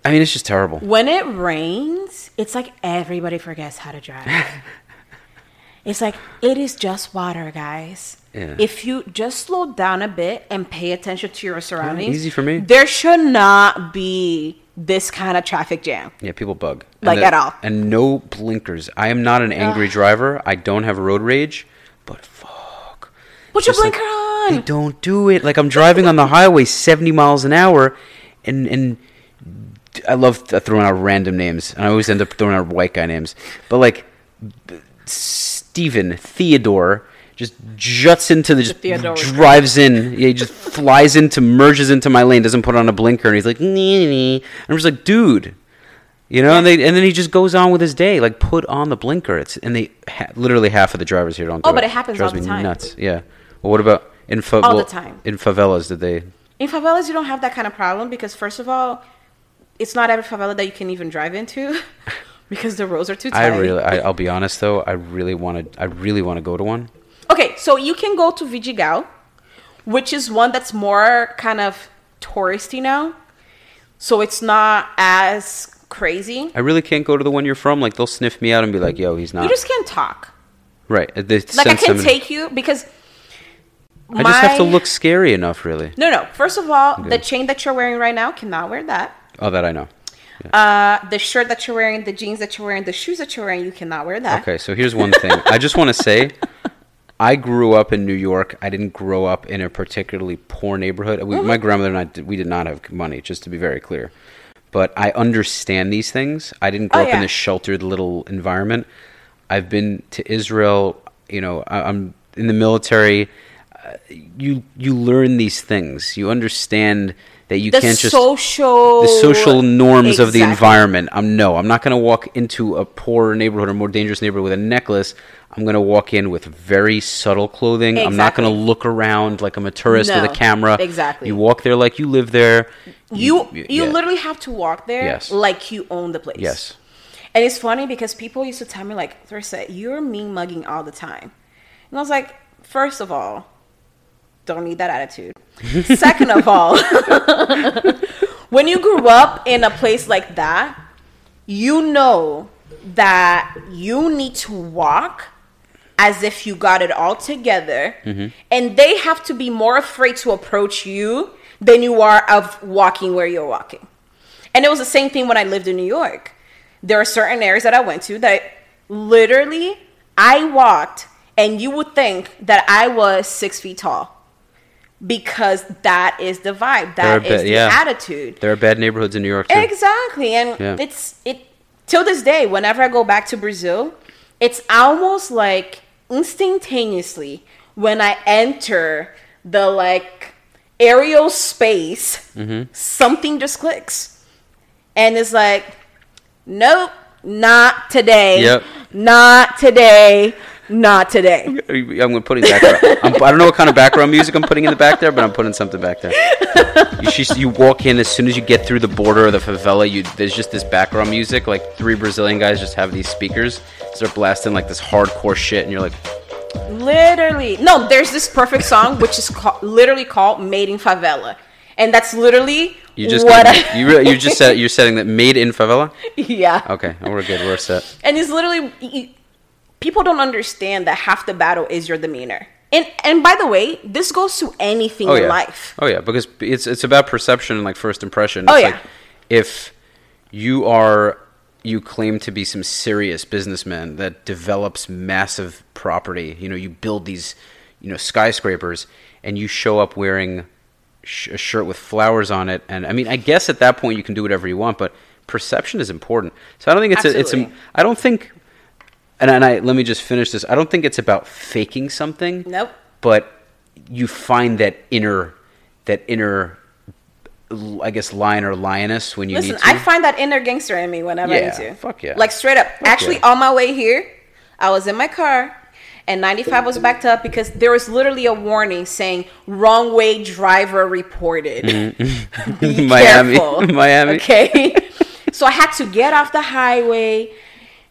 I mean, it's just terrible. When it rains, it's like everybody forgets how to drive. it's like it is just water, guys. Yeah. If you just slow down a bit and pay attention to your surroundings, easy for me. There should not be this kind of traffic jam. Yeah, people bug. And Like, the- at all. And no blinkers. I am not an angry driver. I don't have road rage, but fuck. Put your Just, like, blinker on. They don't do it. Like I'm driving on the highway 70 miles an hour, and and I love throwing out random names, and I always end up throwing out white guy names. But like Stephen, Theodore just juts into the just Theodore drives in. Yeah, he just flies into, merges into my lane, doesn't put on a blinker, and he's like, nee, I'm just like, dude. You know, and they and then he just goes on with his day. Like, put on the blinker. It's and they ha- literally half of the drivers here don't. Oh, do Oh, but it happens Drives all the me time. Nuts. Yeah. Well, what about in fa- All the time. in favelas? Did they? In favelas, you don't have that kind of problem because, first of all, it's not every favela that you can even drive into because the roads are too tight. I really. I, I'll be honest though. I really want to. I really want to go to one. Okay, so you can go to Vidigal, which is one that's more kind of touristy now. So it's not as crazy. I really can't go to the one you're from. Like they'll sniff me out and be like, "Yo, he's not." You just can't talk. right. They Like I can take you because I just have to look scary enough, really. No, no. First of all, the chain that you're wearing right now cannot wear that. Oh, that I know. Uh, the shirt that you're wearing, the jeans that you're wearing, the shoes that you're wearing, you cannot wear that. Okay, so here's one thing. I just want to say, I grew up in New York. I didn't grow up in a particularly poor neighborhood. We, Mm-hmm. My grandmother and I, did- we did not have money, just to be very clear. But I understand these things. I didn't grow Oh, up in yeah. this sheltered little environment. I've been to Israel. You know, I, I'm in the military. Uh, you you learn these things. You understand that you The can't just social, the social norms of the environment. I'm no, I'm not going to walk into a poor neighborhood or more dangerous neighborhood with a necklace. I'm going to walk in with very subtle clothing. I'm not going to look around like I'm a tourist with a camera. exactly. You walk there like you live there. You you yeah. literally have to walk there Yes. like you own the place. Yes. And it's funny because people used to tell me like, Theresa, you're mean mugging all the time. And I was like, first of all, don't need that attitude. Second of all, when you grew up in a place like that, you know that you need to walk as if you got it all together. Mm-hmm. And they have to be more afraid to approach you than you are of walking where you're walking. And it was the same thing when i lived in new york. There are certain areas that i went to that literally i walked and you would think that i was six feet tall because that is the vibe that is bit- the yeah. attitude There are bad neighborhoods in New York too. Exactly. And Yeah. it's it till this day, whenever I go back to Brazil, it's almost like instantaneously when I enter the like aerial space, Mm-hmm. something just clicks. And it's like, nope, not today. Yep. Not today. Not today. I'm putting background. I'm, I don't know what kind of background music I'm putting in the back there, but I'm putting something back there. You, just, you walk in as soon as you get through the border of the favela. You there's just this background music. Like three Brazilian guys just have these speakers, start blasting like this hardcore shit, and you're like, Literally. No, there's this perfect song which is literally called Made in Favela. And that's literally you just what I- you really, you just said you're setting that made in favela. yeah. Okay, we're good. We're set. And it's literally people don't understand that half the battle is your demeanor. And and by the way, this goes to anything Oh in yeah. life. Oh yeah, because it's it's about perception and like first impression. Oh, yeah. like if you are you claim to be some serious businessman that develops massive property, you know, you build these, you know, skyscrapers and you show up wearing sh- a shirt with flowers on it and I mean, I guess at that point you can do whatever you want, but perception is important. So I don't think it's a, it's a. I don't think and, and I let me just finish this. I don't think it's about faking something Nope. but you find that inner that inner I guess lion or lioness when you Listen, need to I find that inner gangster in me whenever I need to. fuck yeah. Like straight up. Actually, yeah. on my way here, I was in my car and 95 was backed up because there was literally a warning saying wrong way driver reported. Mm-hmm. Be Miami. careful. Miami. Okay. so I had to get off the highway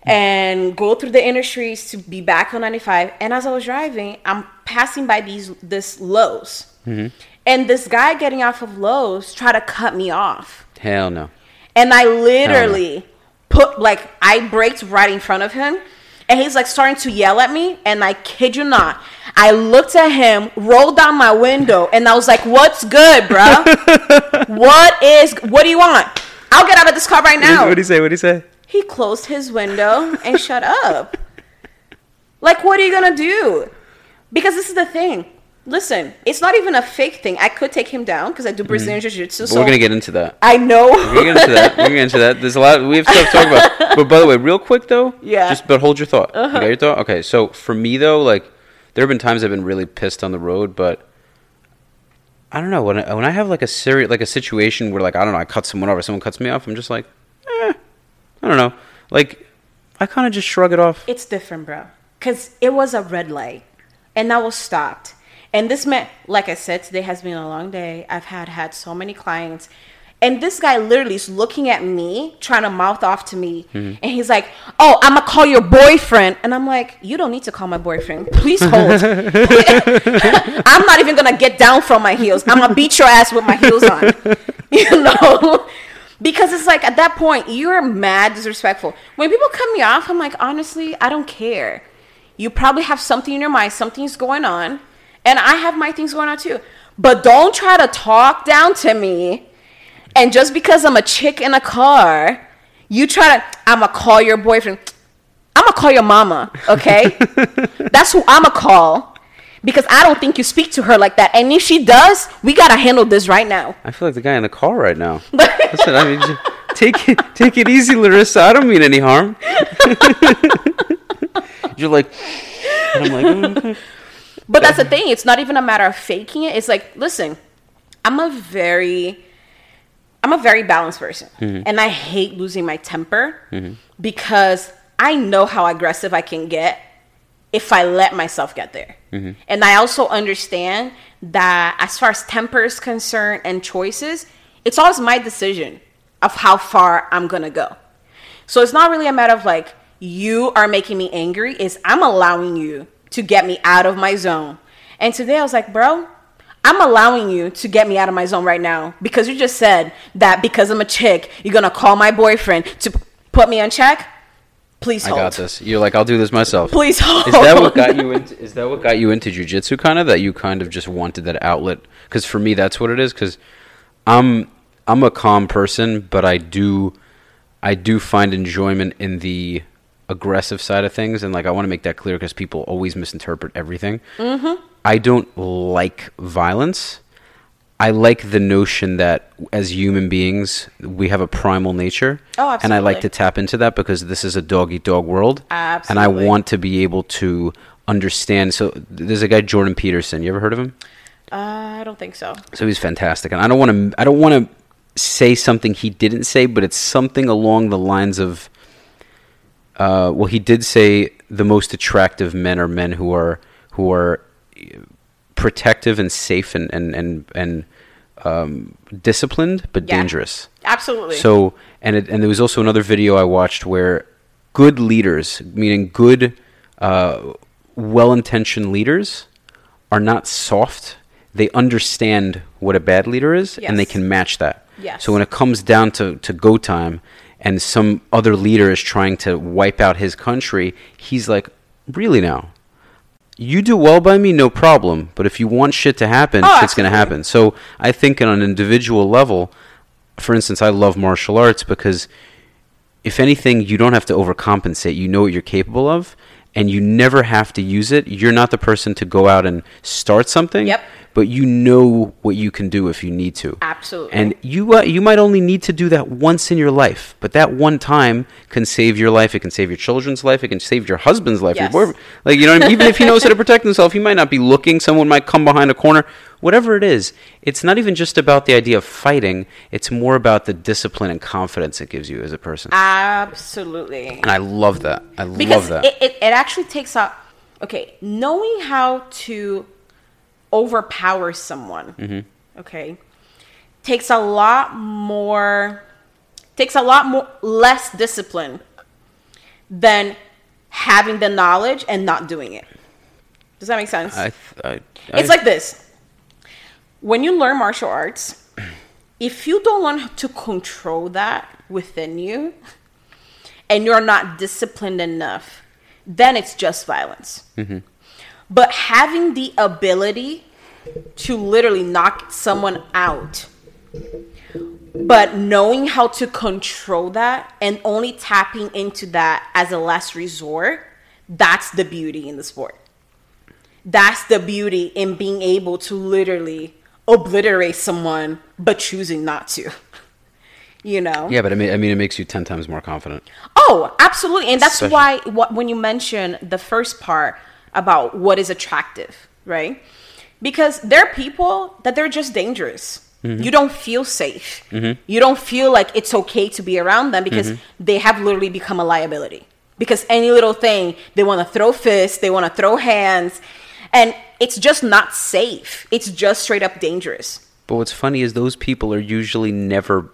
and go through the inner streets to be back on 95. And as I was driving, I'm passing by these this Lowe's. Mm-hmm. And this guy getting off of Lowe's tried to cut me off. hell no And I literally put like I braked right in front of him. And he's like starting to yell at me. And I kid you not, I looked at him, rolled down my window, and I was like, What's good, bro? what is what do you want? I'll get out of this car right now. what do you say what do you say He closed his window and shut up. Like, what are you gonna do? Because this is the thing. Listen, it's not even a fake thing. I could take him down because I do Brazilian jiu-jitsu. So we're gonna get into that I know. we're gonna get into that we're gonna get into that there's a lot we have stuff to talk about but by the way real quick though Yeah. just but hold your thought you got your thought okay so for me though like there have been times i've been really pissed on the road but I don't know when I, when I have like a serious like a situation where like I don't know I cut someone off or someone cuts me off I'm just like eh, I don't know like I kind of just shrug it off It's different, bro. Because it was a red light, and I was stopped. And this man, like I said, today has been a long day. I've had had so many clients, and this guy literally is looking at me, trying to mouth off to me, mm-hmm. and he's like, "Oh, I'm gonna call your boyfriend," and I'm like, "You don't need to call my boyfriend. Please hold. I'm not even gonna get down from my heels. I'm gonna beat your ass with my heels on." You know. Because it's like at that point you're mad disrespectful. When people cut me off, I'm like, honestly, I don't care. You probably have something in your mind, something's going on, and I have my things going on too. But don't try to talk down to me. And just because I'm a chick in a car, you try to I'ma call your boyfriend. I'ma call your mama, okay? That's who I'ma call. Because I don't think you speak to her like that. And if she does, we gotta handle this right now. I feel like the guy in the car right now Listen, I mean, j- take it, take it easy, Larissa. I don't mean any harm. You're like, and I'm like, "Mm." But that's the thing. It's not even a matter of faking it. It's like, listen, I'm a very, I'm a very balanced person, and I hate losing my temper because I know how aggressive I can get if I let myself get there. Mm-hmm. And I also understand that as far as temper is concerned and choices, it's always my decision of how far I'm gonna go. So it's not really a matter of like you are making me angry. Is I'm allowing you to get me out of my zone. And today I was like, bro, I'm allowing you to get me out of my zone right now because you just said that because I'm a chick, you're gonna call my boyfriend to put me on check. Please hold. I got this. You're like, I'll do this myself. Please hold. Is that what got you into? Is that what got you into jujitsu? Kind of that you kind of just wanted that outlet. Because for me, that's what it is. Because I'm I'm a calm person, but I do I do find enjoyment in the aggressive side of things, and like I want to make that clear because people always misinterpret everything. Mm-hmm. I don't like violence. I like the notion that as human beings we have a primal nature, Oh, and I like to tap into that because this is a dog eat dog world, and I want to be able to understand. So there's a guy Jordan Peterson. You ever heard of him? Uh, I don't think so. So he's fantastic, and I don't want to. I don't want to say something he didn't say, but it's something along the lines of. Uh, well, he did say the most attractive men are men who are who are protective and safe and and and, and um, disciplined, but Yeah. dangerous. Absolutely. So, and it, and there was also another video I watched where good leaders, meaning good, uh, well-intentioned leaders, are not soft. They understand what a bad leader is, and they can match that. Yes. So when it comes down to, to go time, and some other leader is trying to wipe out his country, he's like, "Really now? You do well by me, no problem. But if you want shit to happen, Oh, shit's going to happen." So I think on an individual level, for instance, I love martial arts because if anything, you don't have to overcompensate. You know what you're capable of, and you never have to use it. You're not the person to go out and start something. Yep. But you know what you can do if you need to. Absolutely. And you uh, you might only need to do that once in your life, but that one time can save your life. It can save your children's life. It can save your husband's life. Yes. boyfriend. Like you know, I mean? even if he knows how to protect himself, he might not be looking. Someone might come behind a corner. Whatever it is, it's not even just about the idea of fighting. It's more about the discipline and confidence it gives you as a person. Absolutely. And I love that. I because love that. It, it, it actually takes up. okay knowing how to overpower someone. Mm-hmm. okay? Takes a lot more takes a lot more less discipline than having the knowledge and not doing it. Does that make sense? I, I, it's like this. When you learn martial arts if you don't learn to control that within you and you're not disciplined enough then it's just violence but having the ability to literally knock someone out but knowing how to control that and only tapping into that as a last resort that's the beauty in the sport. That's the beauty in being able to literally obliterate someone but choosing not to. You know? Yeah, but I mean, I mean, it makes you ten times more confident. oh absolutely. And that's Especially- why what, when you mention the first part about what is attractive right because there are people that they're just dangerous Mm-hmm. you don't feel safe you don't feel like it's okay to be around them because Mm-hmm. they have literally become a liability because any little thing they want to throw fists they want to throw hands and it's just not safe it's just straight up dangerous But what's funny is those people are usually never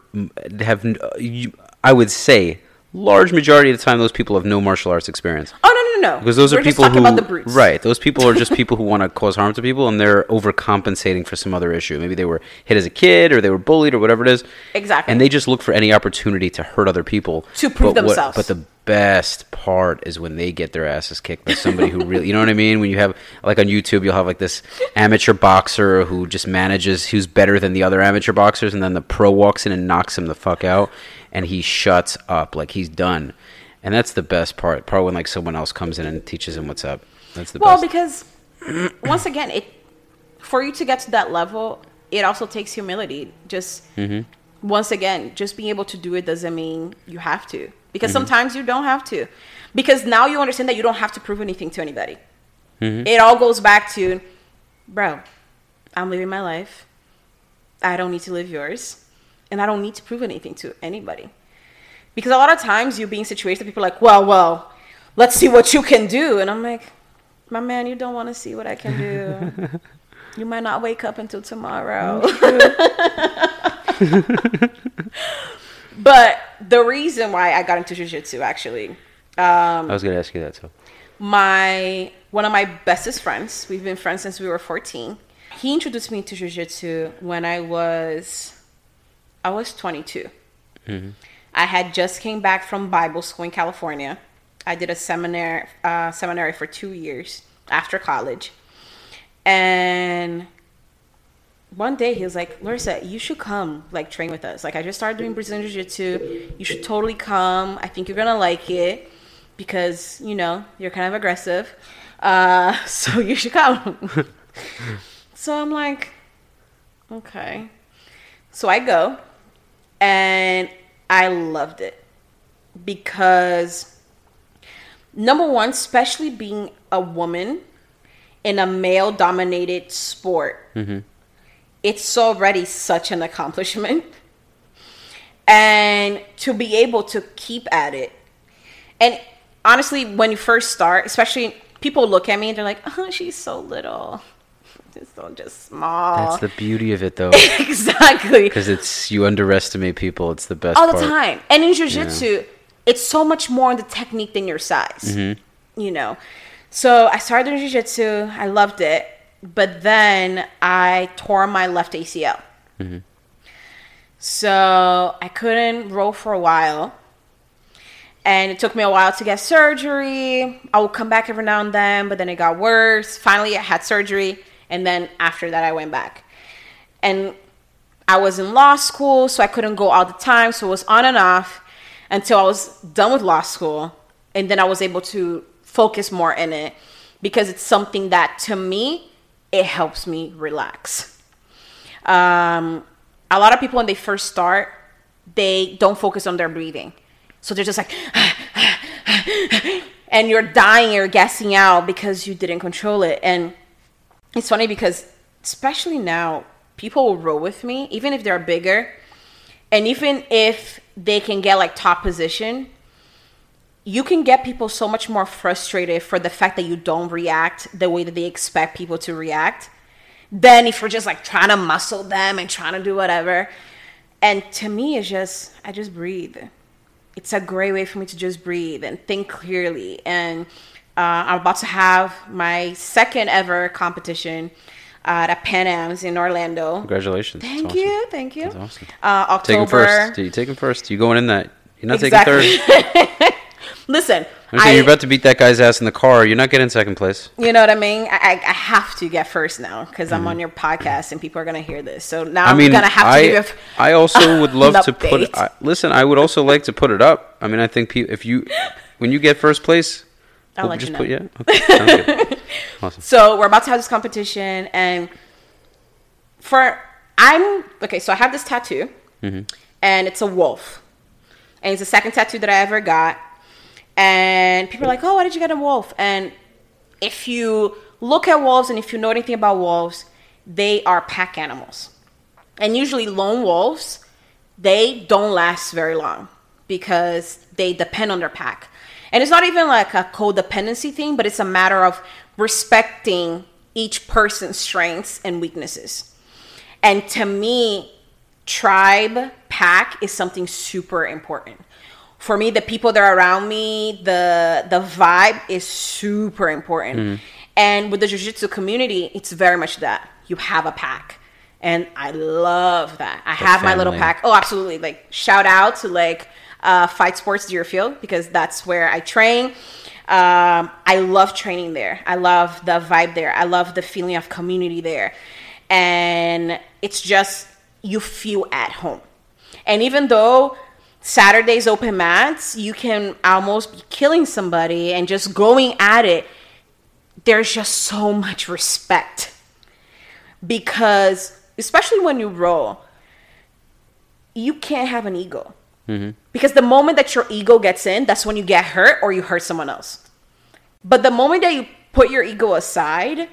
have. uh, I would say large majority of the time those people have no martial arts experience oh no no no because those We're are people who about the brutes right. Those people are just people who want to cause harm to people and they're overcompensating for some other issue. Maybe they were hit as a kid or they were bullied or whatever it is. Exactly. And they just look for any opportunity to hurt other people To prove But what- themselves. but the best part is when they get their asses kicked by somebody who really, you know what I mean? When you have, like on YouTube, you'll have like this amateur boxer who just manages, who's better than the other amateur boxers, and then the pro walks in and knocks him the fuck out, and he shuts up, like he's done. And that's the best part. Part when like someone else comes in and teaches him what's up. That's the best. Well, best. because once again, it for you to get to that level, it also takes humility. Just Mm-hmm. once again, just being able to do it doesn't mean you have to. Mm-hmm. Because sometimes you don't have to. Because now you understand that you don't have to prove anything to anybody. Mm-hmm. It all goes back to, bro, I'm living my life. I don't need to live yours. And I don't need to prove anything to anybody. Because a lot of times you'll be in situations that people are like, well, well, let's see what you can do. And I'm like, my man, you don't want to see what I can do. you might not wake up until tomorrow. but the reason why I got into jiu-jitsu actually, um, I was gonna ask you that too. my one of my bestest friends, we've been friends since we were 14. He introduced me to jiu-jitsu when I was I was 22. I had just came back from Bible school in California. I did a seminar uh, seminary for two years after college, and one day he was like, Larissa, you should come like train with us. Like I just started doing Brazilian Jiu Jitsu. You should totally come. I think you're gonna like it because, you know, you're kind of aggressive. Uh, so you should come. so I'm like, okay. So I go and I loved it because number one, especially being a woman in a male dominated sport, it's already such an accomplishment. And to be able to keep at it. And honestly, when you first start, especially people look at me and they're like, oh, she's so little. It's so just small. That's the beauty of it, though, exactly. because it's you underestimate people. It's the best all the part. time. And in jiu-jitsu, it's so much more on the technique than your size. Mm-hmm. You know. So I started in jiu-jitsu. I loved it, but then I tore my left ACL. Mm-hmm. So I couldn't roll for a while. And it took me a while to get surgery. I would come back every now and then, but then it got worse. Finally, I had surgery, and then after that, I went back. And I was in law school, so I couldn't go all the time. So it was on and off until I was done with law school. And then I was able to focus more in it because it's something that to me, it helps me relax. Um, a lot of people, when they first start, they don't focus on their breathing. So they're just like, and you're dying, you're gassing out because you didn't control it. And it's funny because, especially now, people will roll with me, even if they're bigger, and even if they can get like top position, you can get people so much more frustrated for the fact that you don't react the way that they expect people to react than if you're just like trying to muscle them and trying to do whatever. And to me, it's just, I just breathe. It's a great way for me to just breathe and think clearly. And uh, I'm about to have my second ever competition uh, at a Pan Am's in Orlando. Congratulations. That's Thank awesome. you, thank you. That's awesome. Uh, Take him October. first. Do you take him first? You going in that? You're not Exactly. taking third. Listen, I'm you're about to beat that guy's ass in the car. You're not getting second place. You know what I mean? I, I, I have to get first now because I'm on your podcast and people are gonna hear this. So now Mm-hmm. I I'm mean, gonna have to I, give you. a- I also would love to put. I, listen, I would also like to put it up. I mean, I think pe- if you, when you get first place, I'll we'll let just you put know. yeah. Okay. Awesome. So we're about to have this competition, and for I'm okay. So I have this tattoo, Mm-hmm. and it's a wolf, and it's the second tattoo that I ever got. And people are like, "Oh, why did you get a wolf?" And if you look at wolves, and if you know anything about wolves, they are pack animals, and usually lone wolves, they don't last very long because they depend on their pack. And it's not even like a codependency thing, but it's a matter of respecting each person's strengths and weaknesses. And to me, tribe pack is something super important. For me, the people that are around me, the the vibe is super important. And with the jiu-jitsu community, it's very much that. You have a pack. And I love that. I have my little pack. Oh, absolutely. Like shout out to like uh, Fight Sports Deerfield because that's where I train. Um, I love training there. I love the vibe there. I love the feeling of community there. And it's just, you feel at home. And even though Saturday's open mats, you can almost be killing somebody and just going at it, there's just so much respect. Because, especially when you roll, you can't have an ego. Mm-hmm. Because the moment that your ego gets in, that's when you get hurt or you hurt someone else. But the moment that you put your ego aside,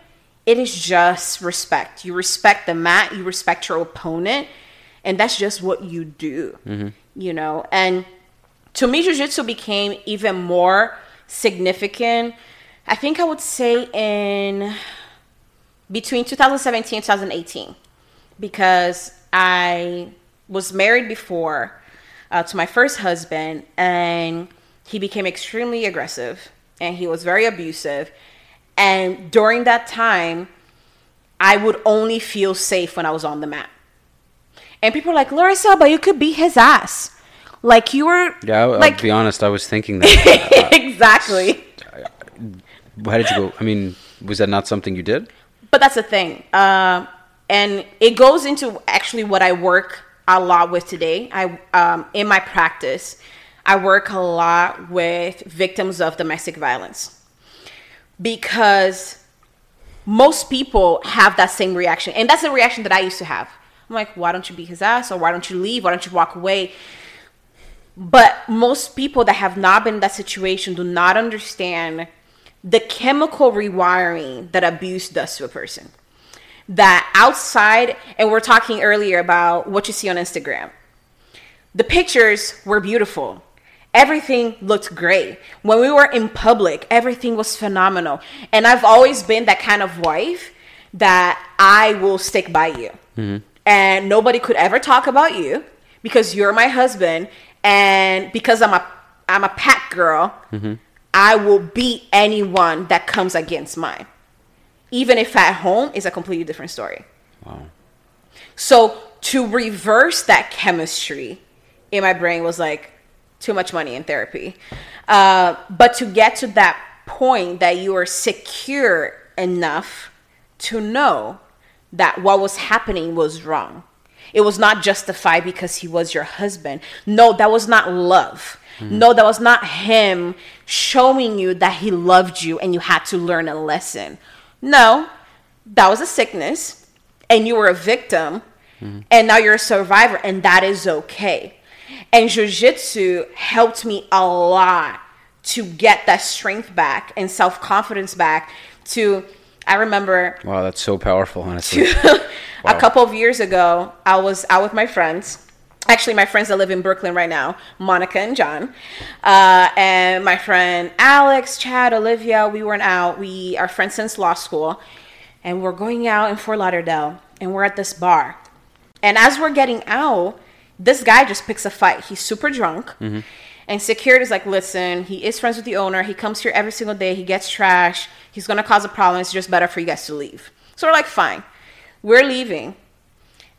it is just respect. You respect the mat, you respect your opponent, and that's just what you do. Mm-hmm. You know, and to me, jiu-jitsu became even more significant. I think I would say in between 2017 and 2018 because I was married before. uh, to my first husband, and he became extremely aggressive and he was very abusive. And during that time, I would only feel safe when I was on the mat. And people are like, Larissa, but you could beat his ass. Like you were. Yeah, I'll, like I'll be honest. I was thinking that. exactly. How did you go? I mean, was that not something you did? But that's the thing. Uh, and it goes into actually what I work a lot with today. I um, in my practice, I work a lot with victims of domestic violence because most people have that same reaction, and that's the reaction that I used to have. I'm like, why don't you beat his ass, or why don't you leave? Why don't you walk away? But most people that have not been in that situation do not understand the chemical rewiring that abuse does to a person. That outside, and we're talking earlier about what you see on Instagram. The pictures were beautiful. Everything looked great. When we were in public, everything was phenomenal. And I've always been that kind of wife that I will stick by you. Mm-hmm. And nobody could ever talk about you because you're my husband and because I'm a I'm a pack girl, I will beat anyone that comes against mine. Even if at home is a completely different story. Wow. So to reverse that chemistry in my brain was like too much money in therapy. Uh, but to get to that point that you are secure enough to know that what was happening was wrong. It was not justified because he was your husband. No, that was not love. Hmm. No, that was not him showing you that he loved you and you had to learn a lesson. No, that was a sickness and you were a victim hmm. and now you're a survivor and that is okay. And jiu-jitsu helped me a lot to get that strength back and self-confidence back to I remember Wow, that's so powerful, honestly. a couple of years ago, I was out with my friends. Actually, my friends that live in Brooklyn right now, Monica and John, uh, and my friend Alex, Chad, Olivia. We weren't out. We are friends since law school, and we're going out in Fort Lauderdale, and we're at this bar. And as we're getting out, this guy just picks a fight. He's super drunk. And security's like, listen, he is friends with the owner. He comes here every single day. He gets trash. He's to cause a problem. It's just better for you guys to leave. So we're like, fine. We're leaving.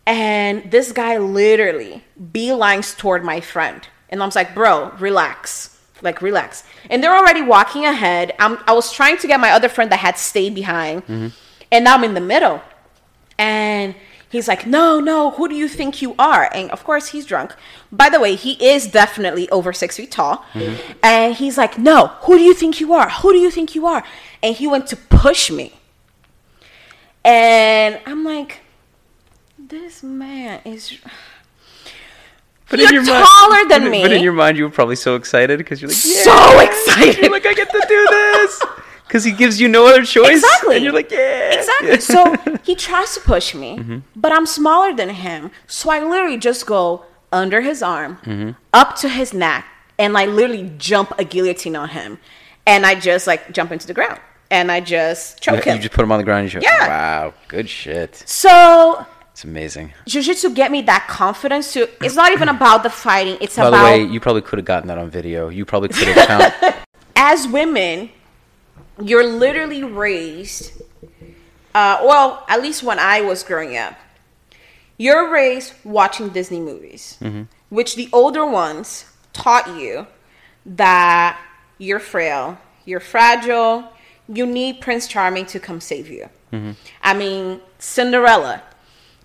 And this guy literally beelines toward my friend. And I was like, bro, relax. Like, relax. And they're already walking ahead. I'm, I was trying to get my other friend that had stayed behind. Mm-hmm. And now I'm in the middle. And he's like, no, no, who do you think you are? And of course, he's drunk. By the way, he is definitely over six feet tall. Mm-hmm. And he's like, no, who do you think you are? Who do you think you are? And he went to push me. And I'm like, this man is. But You're taller than but, me. But in your mind, you were probably so excited because you're like, yeah, So excited. You're like, I get to do this because he gives you no other choice. Exactly. And you're like, yeah, Exactly. So he tries to push me, Mm-hmm. but I'm smaller than him. So I literally just go under his arm, Mm-hmm. up to his neck, and like literally jump a guillotine on him. And I just like jump into the ground and I just choke you him. You just put him on the ground. And you show, Yeah. Wow, good shit. so It's amazing. jiu-jitsu get me that confidence to it's not even about the fighting it's By about the way, you probably could have gotten that on video. You probably could have found. as women, you're literally raised. Uh, well, at least when I was growing up, you're raised watching Disney movies, which the older ones taught you that you're frail, you're fragile, you need Prince Charming to come save you. I mean, Cinderella.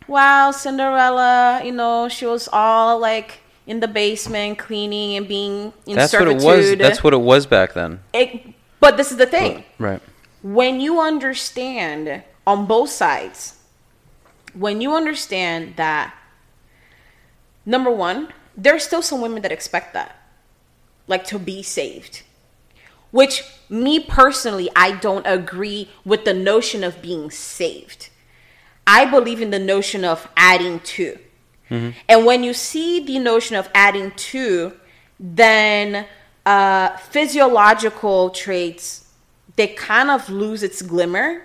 Wow, Cinderella, you know, she was all like in the basement cleaning and being in That's what it was. That's what it was back then. It, but this is the thing. Right. When you understand on both sides, when you understand that, number one, there's still some women that expect that, like to be saved. Which, me personally, I don't agree with the notion of being saved. I believe in the notion of adding to. Mm-hmm. And when you see the notion of adding to, then uh, physiological traits they kind of lose its glimmer.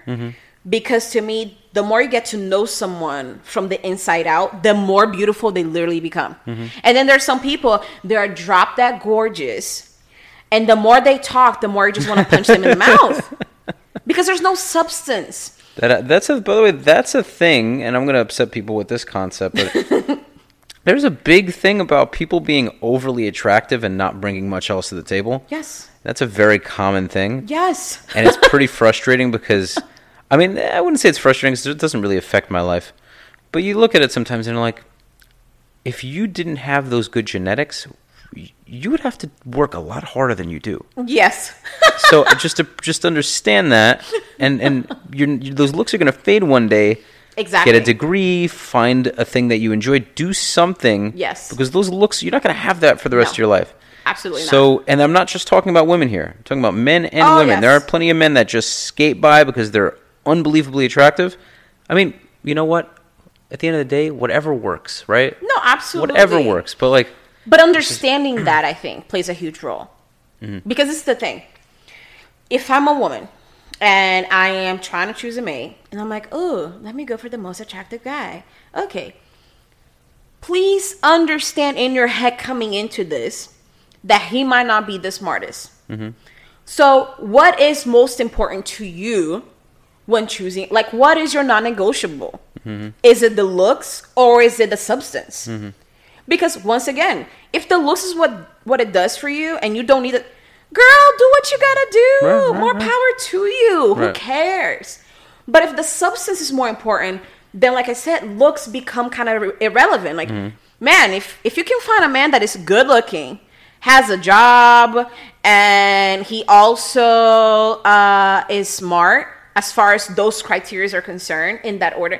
Because to me the more you get to know someone from the inside out, the more beautiful they literally become. And then there's some people they are drop that gorgeous, and the more they talk, the more you just want to punch them in the mouth. Because there's no substance. That that's a by the way that's a thing, and I'm going to upset people with this concept, but there's a big thing about people being overly attractive and not bringing much else to the table. Yes. That's a very common thing, Yes. and it's pretty frustrating because, I mean, I wouldn't say it's frustrating because it doesn't really affect my life, but you look at it sometimes and you're like, if you didn't have those good genetics, you would have to work a lot harder than you do. Yes. so just to just understand that, and and your those looks are going to fade one day. Exactly. Get a degree, find a thing that you enjoy, do something. Yes. Because those looks, you're not going to have that for the rest No. of your life. Absolutely not. So, and I'm not just talking about women here. I'm talking about men and Oh, women. There are plenty of men that just skate by because they're unbelievably attractive. I mean, you know what? At the end of the day, whatever works, right? No, absolutely. Whatever works. But like, But understanding that, I think, plays a huge role. Mm-hmm. Because this is the thing. If I'm a woman and I am trying to choose a mate, and I'm like, oh, let me go for the most attractive guy. Okay. Please understand in your head coming into this that he might not be the smartest. Mm-hmm. So, what is most important to you when choosing? Like, what is your non negotiable? Mm-hmm. Is it the looks or is it the substance? Because once again, if the looks is what what it does for you, and you don't need it, girl, do what you gotta do. Right, right, more right. power to you. Who cares? But if the substance is more important, then like I said, looks become kind of irrelevant. Like, Mm-hmm. man, if if you can find a man that is good looking, has a job, and he also uh, is smart as far as those criteria are concerned in that order,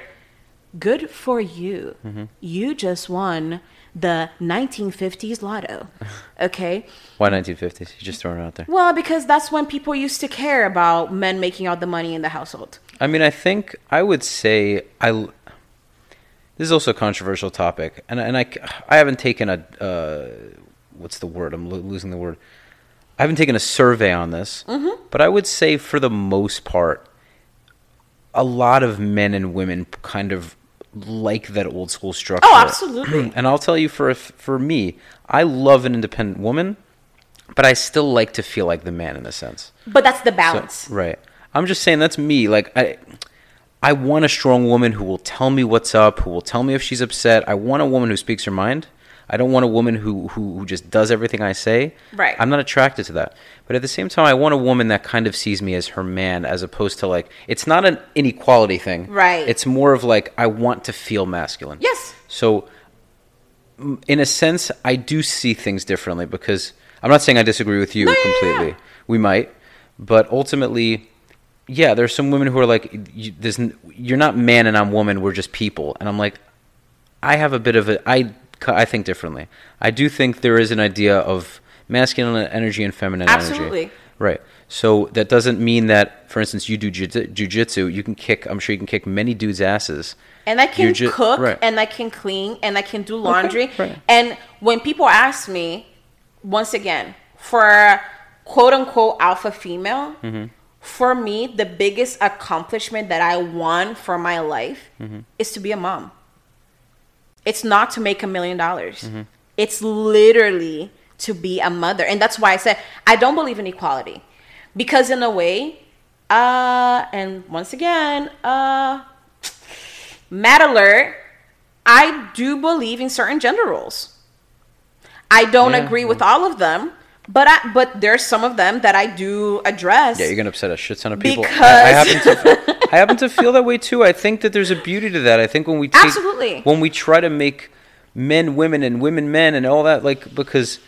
good for you. Mm-hmm. You just won the 1950s lotto. Okay. why 1950s? You just throwing it out there. Well, because that's when people used to care about men making all the money in the household. I mean, I think I would say I. This is also a controversial topic, and and I, I haven't taken a uh, what's the word? I'm lo- losing the word. I haven't taken a survey on this, Mm-hmm. but I would say for the most part, a lot of men and women kind of like that old school oh, structure. Oh, absolutely. and I'll tell you for for me, I love an independent woman, but I still like to feel like the man in a sense. But that's the So- balance. right. I'm just saying that's me. Like I I want a strong woman who will tell me what's up, who will tell me if she's upset. I want a woman who speaks her mind. I don't want a woman who, who, who just does everything I say. Right. I'm not attracted to that. But at the same time, I want a woman that kind of sees me as her man, as opposed to like, it's not an inequality thing. Right. It's more of like, I want to feel masculine. Yes. So, in a sense, I do see things differently because I'm not saying I disagree with you No, yeah, yeah, completely. yeah. We might, but ultimately, yeah, there's some women who are like, you, there's, "You're not man and I'm woman. We're just people." And I'm like, I have a bit of a I I think differently. I do think there is an idea of masculine energy and feminine energy. Absolutely. Right. So that doesn't mean that, for instance, you do jiu- jujitsu, you can kick. I'm sure you can kick many dudes' asses. And I can ju- cook right. and I can clean and I can do laundry. right. And when people ask me, once again, for quote unquote alpha female, Mm-hmm. for me, the biggest accomplishment that I want for my life Mm-hmm. is to be a mom. It's not to make a million dollars. Mm-hmm. It's literally to be a mother. And that's why I said I don't believe in equality. Because in a way, uh, and once again, uh, mad alert, I do believe in certain gender roles. I don't Yeah, agree with all of them, but I, but there's some of them that I do address. Yeah, you're gonna upset a shit ton of people. I, I Because- happen to, I happen to feel that way too. I think that there's a beauty to that. I think when we take, Absolutely. when we try to make men women and women men and all that, like because,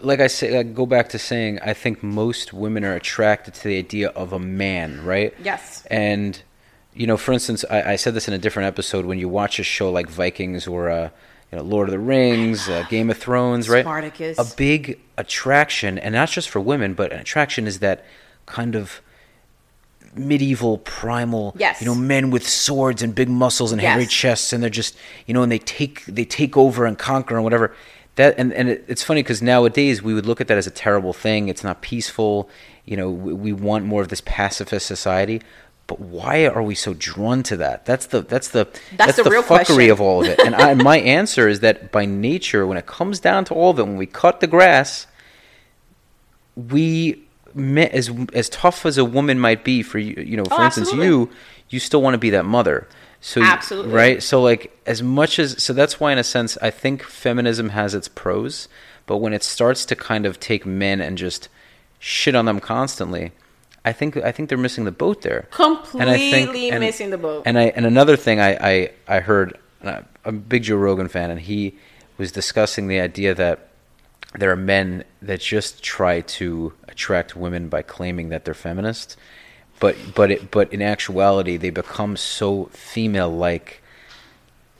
like I say, I go back to saying, I think most women are attracted to the idea of a man, right? Yes. And you know, for instance, I, I said this in a different episode. When you watch a show like Vikings or uh, you know, Lord of the Rings, uh, Game of Thrones, right? Spartacus. A big attraction, and not just for women, but an attraction is that kind of medieval primal Yes. you know men with swords and big muscles and hairy Yes. chests and they're just you know and they take they take over and conquer and whatever that and and it, it's funny because nowadays we would look at that as a terrible thing it's not peaceful you know we, we want more of this pacifist society but why are we so drawn to that? That's the that's the that's, the the, real fuckery question. of all of it. And I, my answer is that by nature, when it comes down to all of it, when we cut the grass, we as as tough as a woman might be for you, you know, oh, for Oh, instance, absolutely. you you still want to be that mother. So Absolutely. right. So like as much as so that's why in a sense I think feminism has its pros, but when it starts to kind of take men and just shit on them constantly, I think I think they're missing the boat there. And I think- Completely and- missing the boat. And I and another thing I I, I heard I- I'm a big Joe Rogan fan, and he was discussing the idea that there are men that just try to attract women by claiming that they're feminist, but but it, but in actuality they become so female like.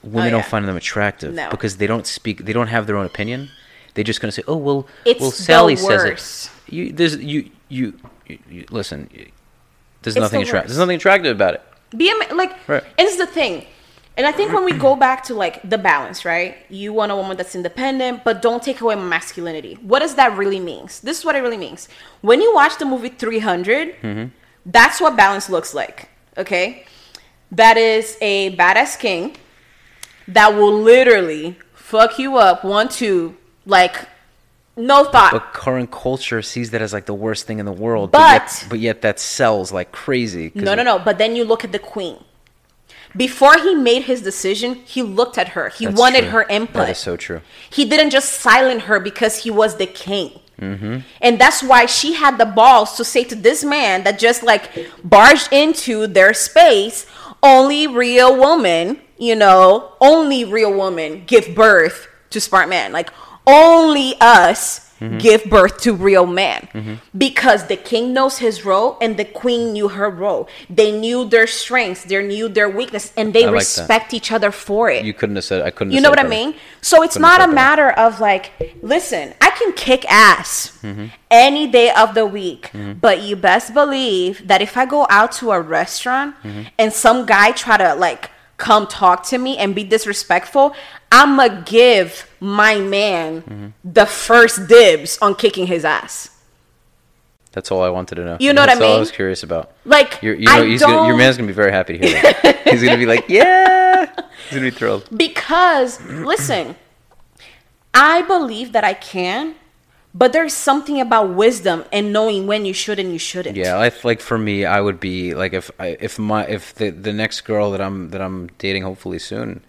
Women Oh, yeah. don't find them attractive No. because they don't speak. They don't have their own opinion. They're just going to say, "Oh well, It's well Sally says it." You there's you you, you, you listen. There's It's nothing the attractive. There's nothing attractive about it. be a like Right. and it's the thing and i think when we go back to like the balance right you want a woman that's independent but don't take away my masculinity what does that really means this is what it really means when you watch the movie 300 Mm-hmm. That's what balance looks like okay that is a badass king that will literally fuck you up one two like no thought But current culture sees that as like the worst thing in the world. But- yet, but yet that sells like crazy. No, no, no. But then you look at the queen. Before he made his decision, he looked at her. He wanted true. her input. That is so true. He didn't just silence her because he was the king. Mm-hmm. And that's why she had the balls to say to this man that just like barged into their space, only real woman, you know, only real woman give birth to smart man. Like only us Mm-hmm. give birth to real man. Because the king knows his role and the queen knew her role. They knew their strengths, they knew their weakness, and they I like that. respect each other for it. You couldn't have said. I couldn't. You know what I mean? So it's not a said better. matter of like, listen, I can kick ass Mm-hmm. any day of the week, but you best believe that if I go out to a restaurant Mm-hmm. and some guy try to like come talk to me and be disrespectful, I'ma give my man Mm-hmm. the first dibs on kicking his ass. That's all I wanted to know. You know what I mean? That's all I was curious about. Like, you know, I he's don't gonna, your man's gonna be very happy to hear that. he's gonna be like, yeah. He's gonna be thrilled. because listen i believe that i can but there's something about wisdom and knowing when you should and you shouldn't Yeah, I like for me, I would be like if I, if my if the the next girl that I'm that I'm dating, hopefully soon,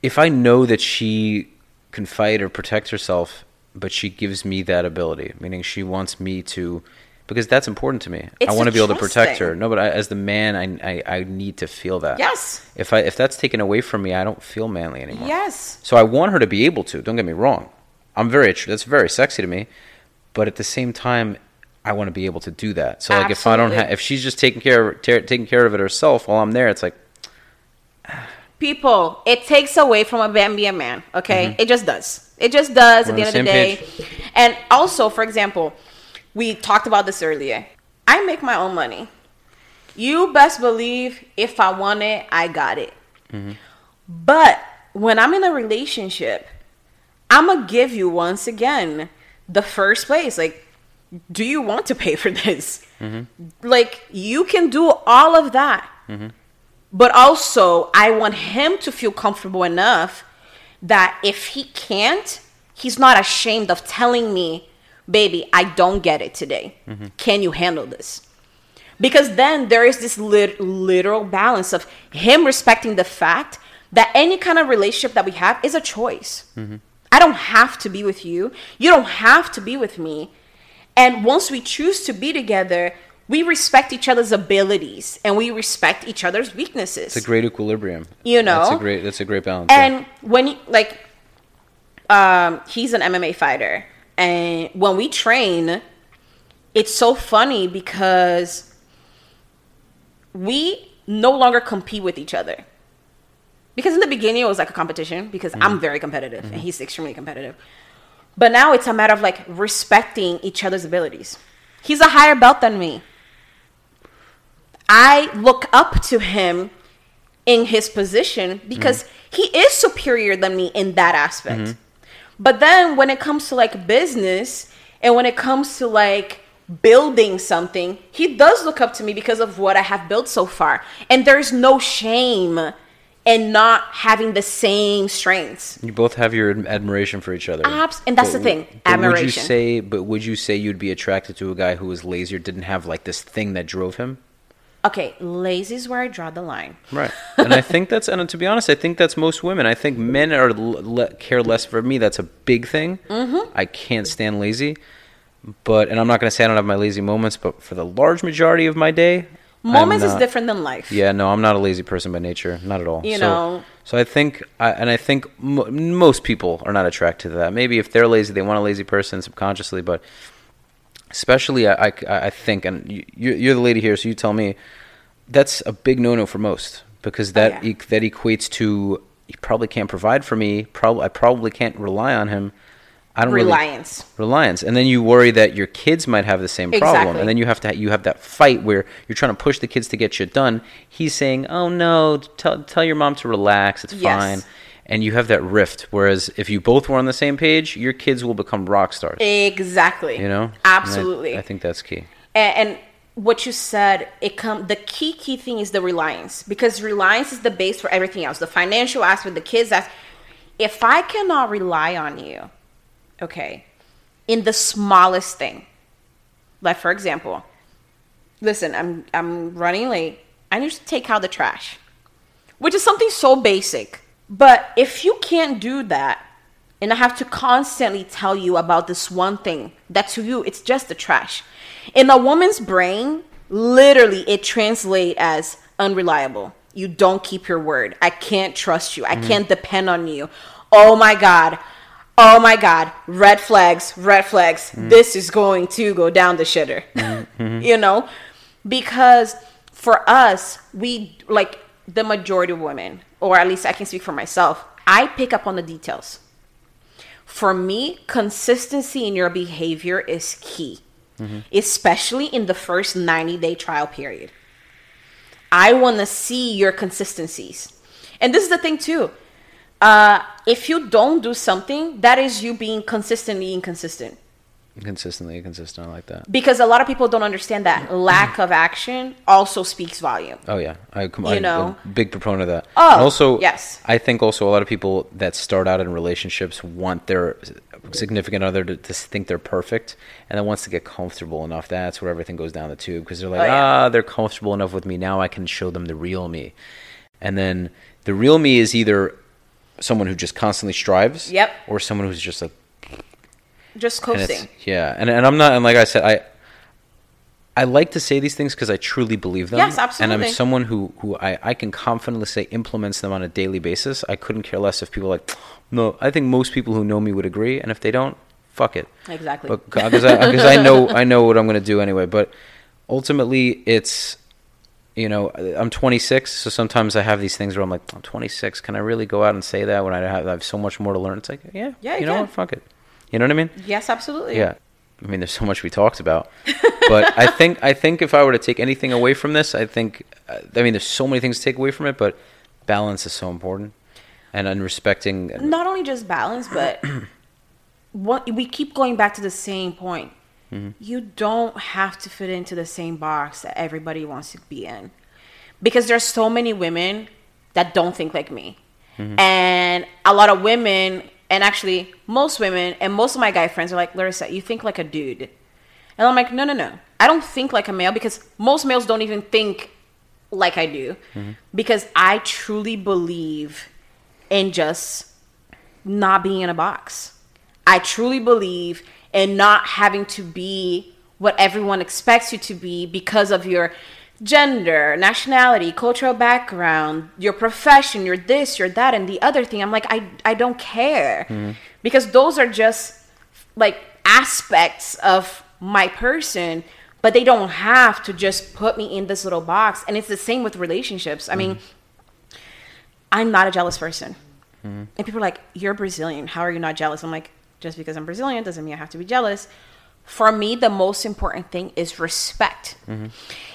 if I know that she can fight or protect herself, but she gives me that ability, meaning she wants me to, because that's important to me. It's I want to be able to protect her. No, but I, as the man, I, I I need to feel that. yes If I if that's taken away from me, I don't feel manly anymore. yes So I want her to be able to. Don't get me wrong. I'm very that's very sexy to me, but at the same time, I want to be able to do that. So like if I don't have if she's just taking care of ta taking care of it herself while I'm there, it's like people it takes away from a man being a man okay? It just does. It just does Mm-hmm. We're at the the end of the day. and also for example we talked about this earlier. I make my own money. You best believe if i want it i got it. Mm-hmm. but when i'm in a relationship i'm gonna give you once again the first place like do you want to pay for this Mm-hmm. like you can do all of that mm-hmm. but also I want him to feel comfortable enough that if he can't, he's not ashamed of telling me, baby, I don't get it today. Mm-hmm. Can you handle this? Because then there is this lit- literal balance of him respecting the fact that any kind of relationship that we have is a choice. Mm-hmm. I don't have to be with you. You don't have to be with me. And once we choose to be together, we respect each other's abilities and we respect each other's weaknesses. it's a great equilibrium. You know? that's a great that's a great balance. yeah. and when you, like um he's an MMA fighter and when we train it's so funny because we no longer compete with each other. Because in the beginning it was like a competition because Mm-hmm. I'm mm. very competitive and mm-hmm. he's extremely competitive. But now it's a matter of like respecting each other's abilities. He's a higher belt than me. I look up to him in his position because mm-hmm. he is superior than me in that aspect. Mm-hmm. But then when it comes to like business and when it comes to like building something, he does look up to me because of what I have built so far. And there's no shame in not having the same strengths. You both have your admiration for each other. Abs- and that's the thing, admiration. Would you say? But would you say you'd be attracted to a guy who was lazy or didn't have like this thing that drove him? Okay, lazy is where I draw the line. Right. and I think that's, and to be honest, I think that's most women. I think men are le- care less for me. That's a big thing. Mm-hmm. I can't stand lazy, but and I'm not going to say I don't have my lazy moments, but for the large majority of my day, Moments is different than life. Yeah, no, I'm not a lazy person by nature, not at all. You so, know. so I think, I, and I think mo most people are not attracted to that. Maybe if they're lazy, they want a lazy person subconsciously, but especially I, I, I think, and you, you're you're the lady here, so you tell me, that's a big no-no for most because that oh, yeah. e- that equates to he probably can't provide for me. Probably I probably can't rely on him. I don't really- Reliance. reliance. And then you worry that your kids might have the same problem. Exactly. and then you have to you have that fight where you're trying to push the kids to get shit done. He's saying oh no tell, tell your mom to relax. It's Yes. fine. And you have that rift. Whereas if you both were on the same page your kids will become rock stars. Exactly. you know? And I- Absolutely. I, think that's key. And, and what you said it come the key key thing is the reliance. Because reliance is the base for everything else. The financial aspect the kids aspect. If i cannot rely on you okay. In the smallest thing. Like for example listen i'm i'm running late. I need to take out the trash which is something so basic. But if you can't do that and i have to constantly tell you about this one thing that to you it's just the trash. In a woman's brain literally it translates as unreliable. You don't keep your word. I can't trust you. I mm. can't depend on you. Oh my god oh my god red flags red flags. Mm. This is going to go down the shitter. Mm-hmm, mm-hmm. You know? Because for us we like the majority of women or at least i can speak for myself i pick up on the details. For me consistency in your behavior is key mm-hmm. especially in the first 90 day trial period. I want to see your consistencies. And this is the thing too uh, if you don't do something that is you being consistently inconsistent consistently inconsistent, I like that because a lot of people don't understand that lack of action also speaks volume Oh yeah, I come. You I'm know? a big proponent of that. Oh, and also, yes. I think also a lot of people that start out in relationships want their significant other to, to think they're perfect, and then once they get comfortable enough, that's where everything goes down the tube because they're like, Oh, yeah. ah, they're comfortable enough with me now. I can show them the real me, and then the real me is either someone who just constantly strives, Yep. or someone who's just like just and coasting yeah, and and I'm not, and like I said, I I like to say these things because I truly believe them. Yes, absolutely. And. I'm someone who who I I can confidently say implements them on a daily basis. I couldn't care less if people are like, no. I think most people who know me would agree, and if they don't, fuck it. exactly But because I, I know I know what I'm going to do anyway. But ultimately, it's you know I'm 26, so sometimes I have these things where I'm like, I'm 26. Can I really go out and say that when I have, I have so much more to learn? It's like, yeah, Yeah, you, you know can. what? Fuck it. You know what I mean? yes absolutely Yeah. I mean, there's so much we talked about, but I think I think if I were to take anything away from this, I think uh, I mean there's so many things to take away from it, but balance is so important, and in respecting. not only just balance, but what we keep going back to the same point. Mm-hmm. You don't have to fit into the same box that everybody wants to be in, because there's so many women that don't think like me, mm-hmm. and a lot of women, and actually most women, and most of my guy friends are like, Larissa, you think like a dude, and I'm like, no, no, no, I don't think like a male because most males don't even think like I do, mm-hmm. because I truly believe in just not being in a box. I truly believe in not having to be what everyone expects you to be because of your gender, nationality, cultural background, your profession, your this, your that, and the other thing. I'm like, I, I don't care. Mm-hmm. Because those are just like aspects of my person, but they don't have to just put me in this little box. And it's the same with relationships. I mean, mm-hmm. I'm not a jealous person. Mm-hmm. And people are like, You're Brazilian. How are you not jealous? I'm like, Just because I'm Brazilian doesn't mean I have to be jealous. For me, the most important thing is respect. Mm-hmm.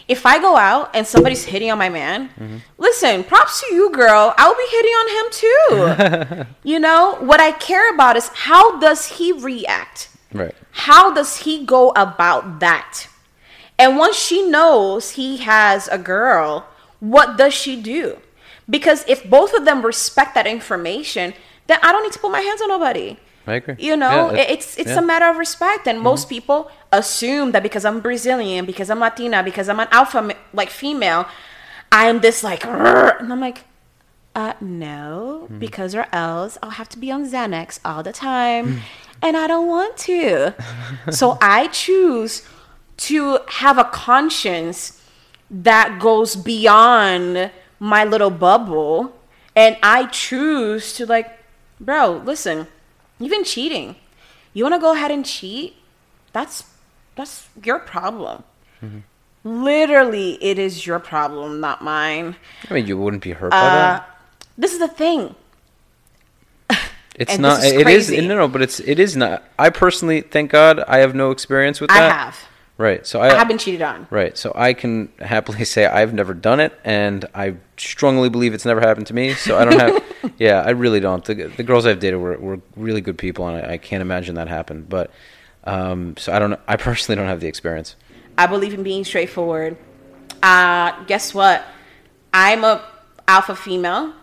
If I go out and somebody's hitting on my man, mm-hmm. listen, props to you, girl. I'll be hitting on him too. you know, what I care about is how does he react? Right. How does he go about that? And once she knows he has a girl, what does she do? Because if both of them respect that information, then I don't need to put my hands on nobody. I agree. You know, Yeah, it's it's yeah. Mm-hmm. a matter of respect, and most people assume that because I'm Brazilian, because I'm Latina, because I'm an alpha like female, I'm this like, and I'm like, uh, no, Mm-hmm. because or else I'll have to be on Xanax all the time, Mm. and I don't want to. so I choose to have a conscience that goes beyond my little bubble, and I choose to like, bro, listen, you've been cheating. You want to go ahead and cheat? That's that's your problem. Literally, it is your problem, not mine. I mean, you wouldn't be hurt by Uh, that. this is the thing. It's and not. is It is. No, no. But it's. It is not. I personally, thank God, I have no experience with that. I have. Right. So I have been cheated on. Right. So I can happily say I've never done it, and I strongly believe it's never happened to me. So I don't have. yeah, I really don't. The, the girls I've dated were, were really good people, and I, I can't imagine that happened. But um, so I don't. I personally don't have the experience. I believe in being straightforward. Uh, guess what? I'm a alpha female.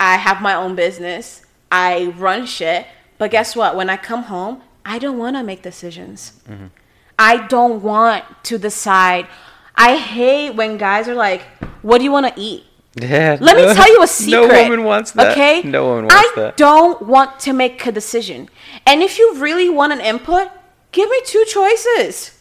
I have my own business. I run shit. But guess what? When I come home, I don't want to make decisions. I don't want to decide. I hate when guys are like, "What do you want to eat?" Yeah. Let me tell you a secret. No woman wants that. Okay? No woman wants I that. don't want to make a decision. And if you really want an input, give me two choices.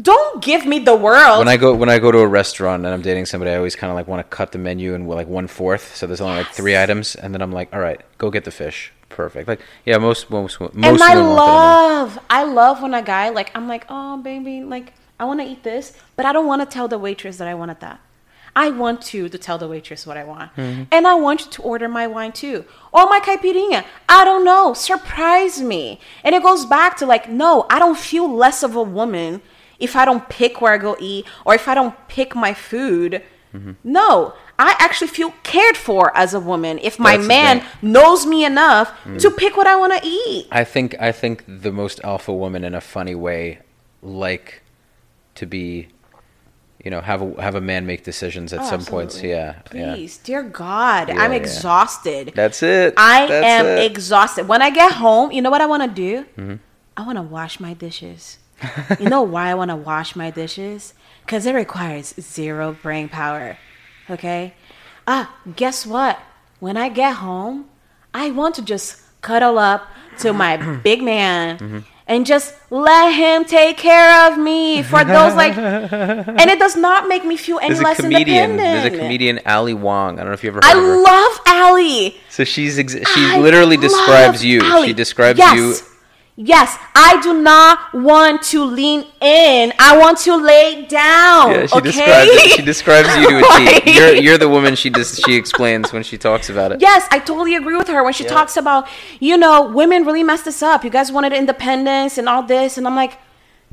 Don't give me the world. When I go when I go to a restaurant and I'm dating somebody, I always kind of like want to cut the menu in like one fourth, so there's only like three items, and then I'm like, all right, go get the fish. Perfect. Like yeah, most most most and I women want that anyway. love, I love when a guy like I'm like, oh baby, like I want to eat this, but I don't want to tell the waitress that I wanted that. I want you to tell the waitress what I want, Mm-hmm. and I want you to order my wine too, or my caipirinha. I don't know, surprise me. And it goes back to like, no, I don't feel less of a woman if I don't pick where I go eat, or if I don't pick my food. Mm-hmm. No, I actually feel cared for as a woman if my That's man knows me enough Mm. to pick what I want to eat. I think I think the most alpha woman in a funny way like to be you know have a have a man make decisions at Oh, some points. absolutely. Yeah. Yeah. Please, dear God, Yeah, I'm yeah. exhausted. That's it. I That's am it. Mm-hmm. exhausted. When I get home, you know what I want to do? I want to wash my dishes. you know why I want to wash my dishes? Because it requires zero brain power. Okay? Ah, guess what? When I get home, I want to just cuddle up to my big man Mm-hmm. and just let him take care of me for those like and it does not make me feel any There's less comedian. independent. There's a comedian, Ali Wong. I don't know if you ever heard I of her. love Ali. so she's ex- she I literally describes you. She describes yes. you. Yes, I do not want to lean in. I want to lay down. Yeah, she okay? describes it. She describes you to a. T. You're you're the woman she does she explains when she talks about it. Yes, I totally agree with her when she Yeah. talks about, you know, women really messed this up. You guys wanted independence and all this. And I'm like,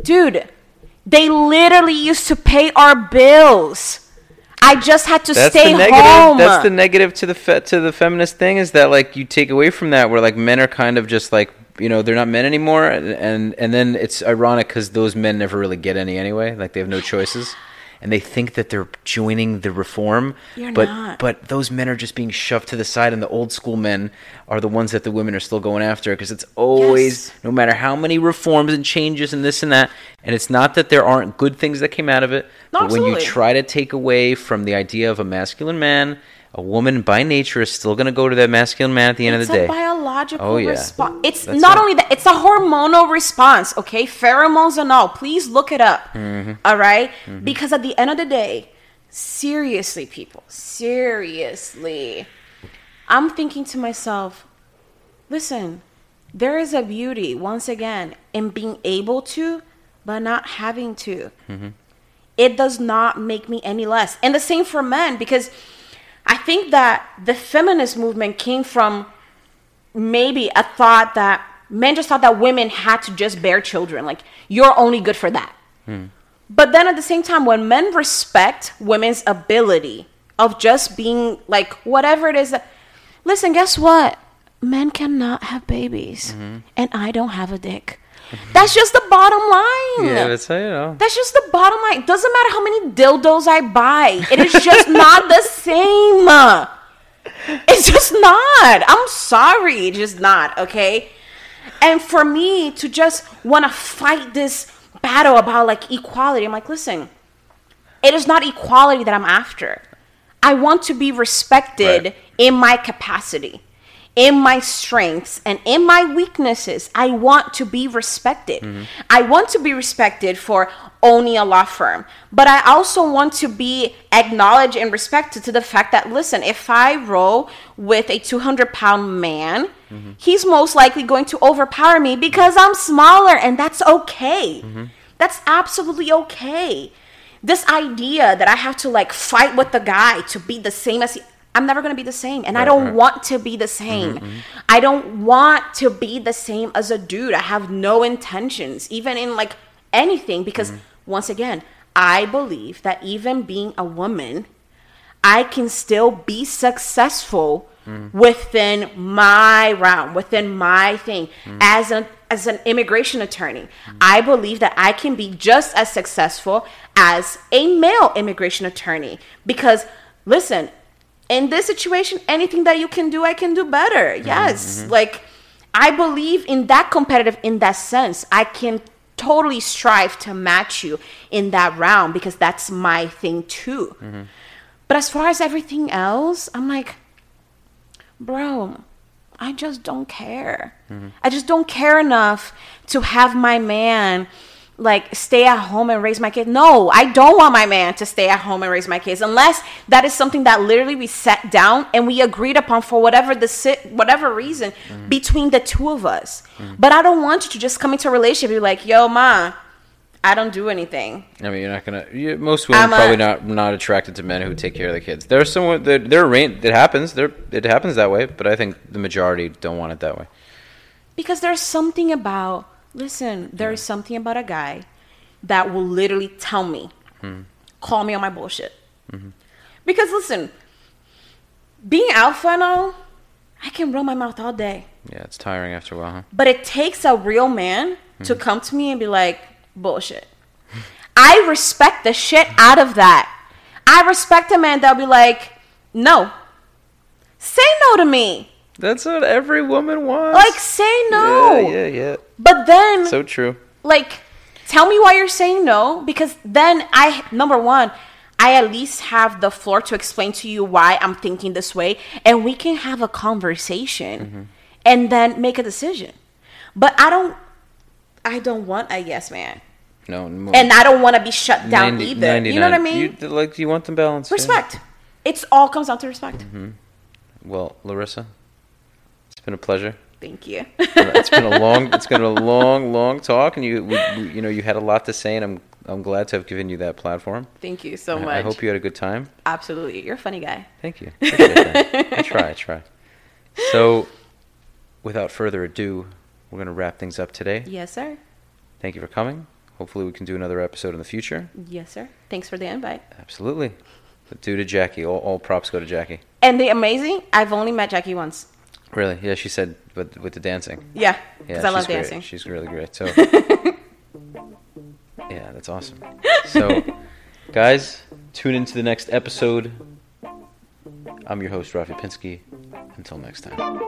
dude, they literally used to pay our bills. I just had to That's stay the negative. home. That's the negative to the fe- to the feminist thing is that like you take away from that where like men are kind of just like you know they're not men anymore and and, and then it's ironic because those men never really get any anyway like they have no choices and they think that they're joining the reform You're but not. but those men are just being shoved to the side and the old school men are the ones that the women are still going after because it's always Yes. no matter how many reforms and changes and this and that and it's not that there aren't good things that came out of it No, but when you try to take away from the idea of a masculine man, a woman by nature is still going to go to that masculine man at the end it's of the day. It's a biological Oh, yeah. response. It's That's not it. only that; it's a hormonal response. Okay, pheromones and all. Please look it up. Mm-hmm. all right? because at the end of the day, seriously, people, seriously, I'm thinking to myself, listen, there is a beauty once again in being able to, but not having to. It does not make me any less. And the same for men because I think that the feminist movement came from maybe a thought that men just thought that women had to just bear children. Like, you're only good for that. Hmm. But then at the same time, when men respect women's ability of just being like whatever it is that, listen, guess what? Men cannot have babies, mm-hmm. and I don't have a dick. That's just the bottom line. Yeah, it's uh, you know. That's just the bottom line. Doesn't matter how many dildos I buy. It is just not the same. It's just not. I'm sorry. It's just not, okay? And for me to just want to fight this battle about like equality, I'm like, listen, it is not equality that I'm after. I want to be respected Right. in my capacity, in my strengths, and in my weaknesses. I want to be respected. Mm-hmm. I want to be respected for owning a law firm, but I also want to be acknowledged and respected to the fact that, listen, if I roll with a 200 pound man, mm-hmm. he's most likely going to overpower me because I'm smaller, and that's okay. Mm-hmm. That's absolutely okay this idea that I have to like fight with the guy to be the same as he, I'm never gonna be the same, and I don't right. want to be the same. Mm-hmm, mm-hmm. I don't want to be the same as a dude. I have no intentions, even in like anything, because mm-hmm. once again, I believe that even being a woman, I can still be successful within my realm, within my thing. As an as an immigration attorney, I believe that I can be just as successful as a male immigration attorney because listen, in this situation, anything that you can do, I can do better. Mm-hmm, yes. Mm-hmm. Like I believe in that competitive in that sense. I can totally strive to match you in that round because that's my thing too. Mm-hmm. But as far as everything else, I'm like, bro, I just don't care. I just don't care enough to have my man like stay at home and raise my kids. No, I don't want my man to stay at home and raise my kids unless that is something that literally we sat down and we agreed upon for whatever the si- whatever reason mm-hmm. between the two of us. Mm-hmm. But I don't want you to just come into a relationship and be like, "Yo, ma, I don't do anything." I mean, you're not gonna. You, most women I'm a- probably not not attracted to men who take care of the kids. There's someone that there. It happens. There it happens that way. But I think the majority don't want it that way. Because there's something about, listen, there's something about a guy that will literally tell me, hmm. call me on my bullshit. Mm-hmm. Because listen, being alpha and all, I can run my mouth all day. Yeah, it's tiring after a while, huh? But it takes a real man to hmm. come to me and be like, bullshit. I respect the shit out of that. I respect a man that'll be like, no. Say no to me. That's what every woman wants. Like, say no. Yeah, yeah, yeah. But then So true. like tell me why you're saying no because then i number one i at least have the floor to explain to you why i'm thinking this way and we can have a conversation mm-hmm. and then make a decision. But i don't i don't want a yes man. No, no and i don't want to be shut down 90 either. You know what i mean? You, like, you want them balanced. yeah. respect. It's all comes down to respect. Mm-hmm. Well, Larissa, it's been a pleasure. Thank you it's been a long, it's been a long, long talk, and you, we, we, you know, you had a lot to say, and I'm, I'm glad to have given you that platform. thank you so I- much I hope you had a good time. absolutely you're a funny guy Thank you. Appreciate. I try, I try. So, without further ado, we're going to wrap things up today. yes sir Thank you for coming. Hopefully, we can do another episode in the future. yes sir thanks for the invite Absolutely. But due to Jackie, all, all props go to Jackie. and the amazing i've only met jackie once Really? Yeah, she said with with the dancing. Yeah, because yeah, I love great. dancing. She's really great. So yeah, that's awesome. So guys, tune into the next episode. I'm your host Rafi Pinsky. Until next time.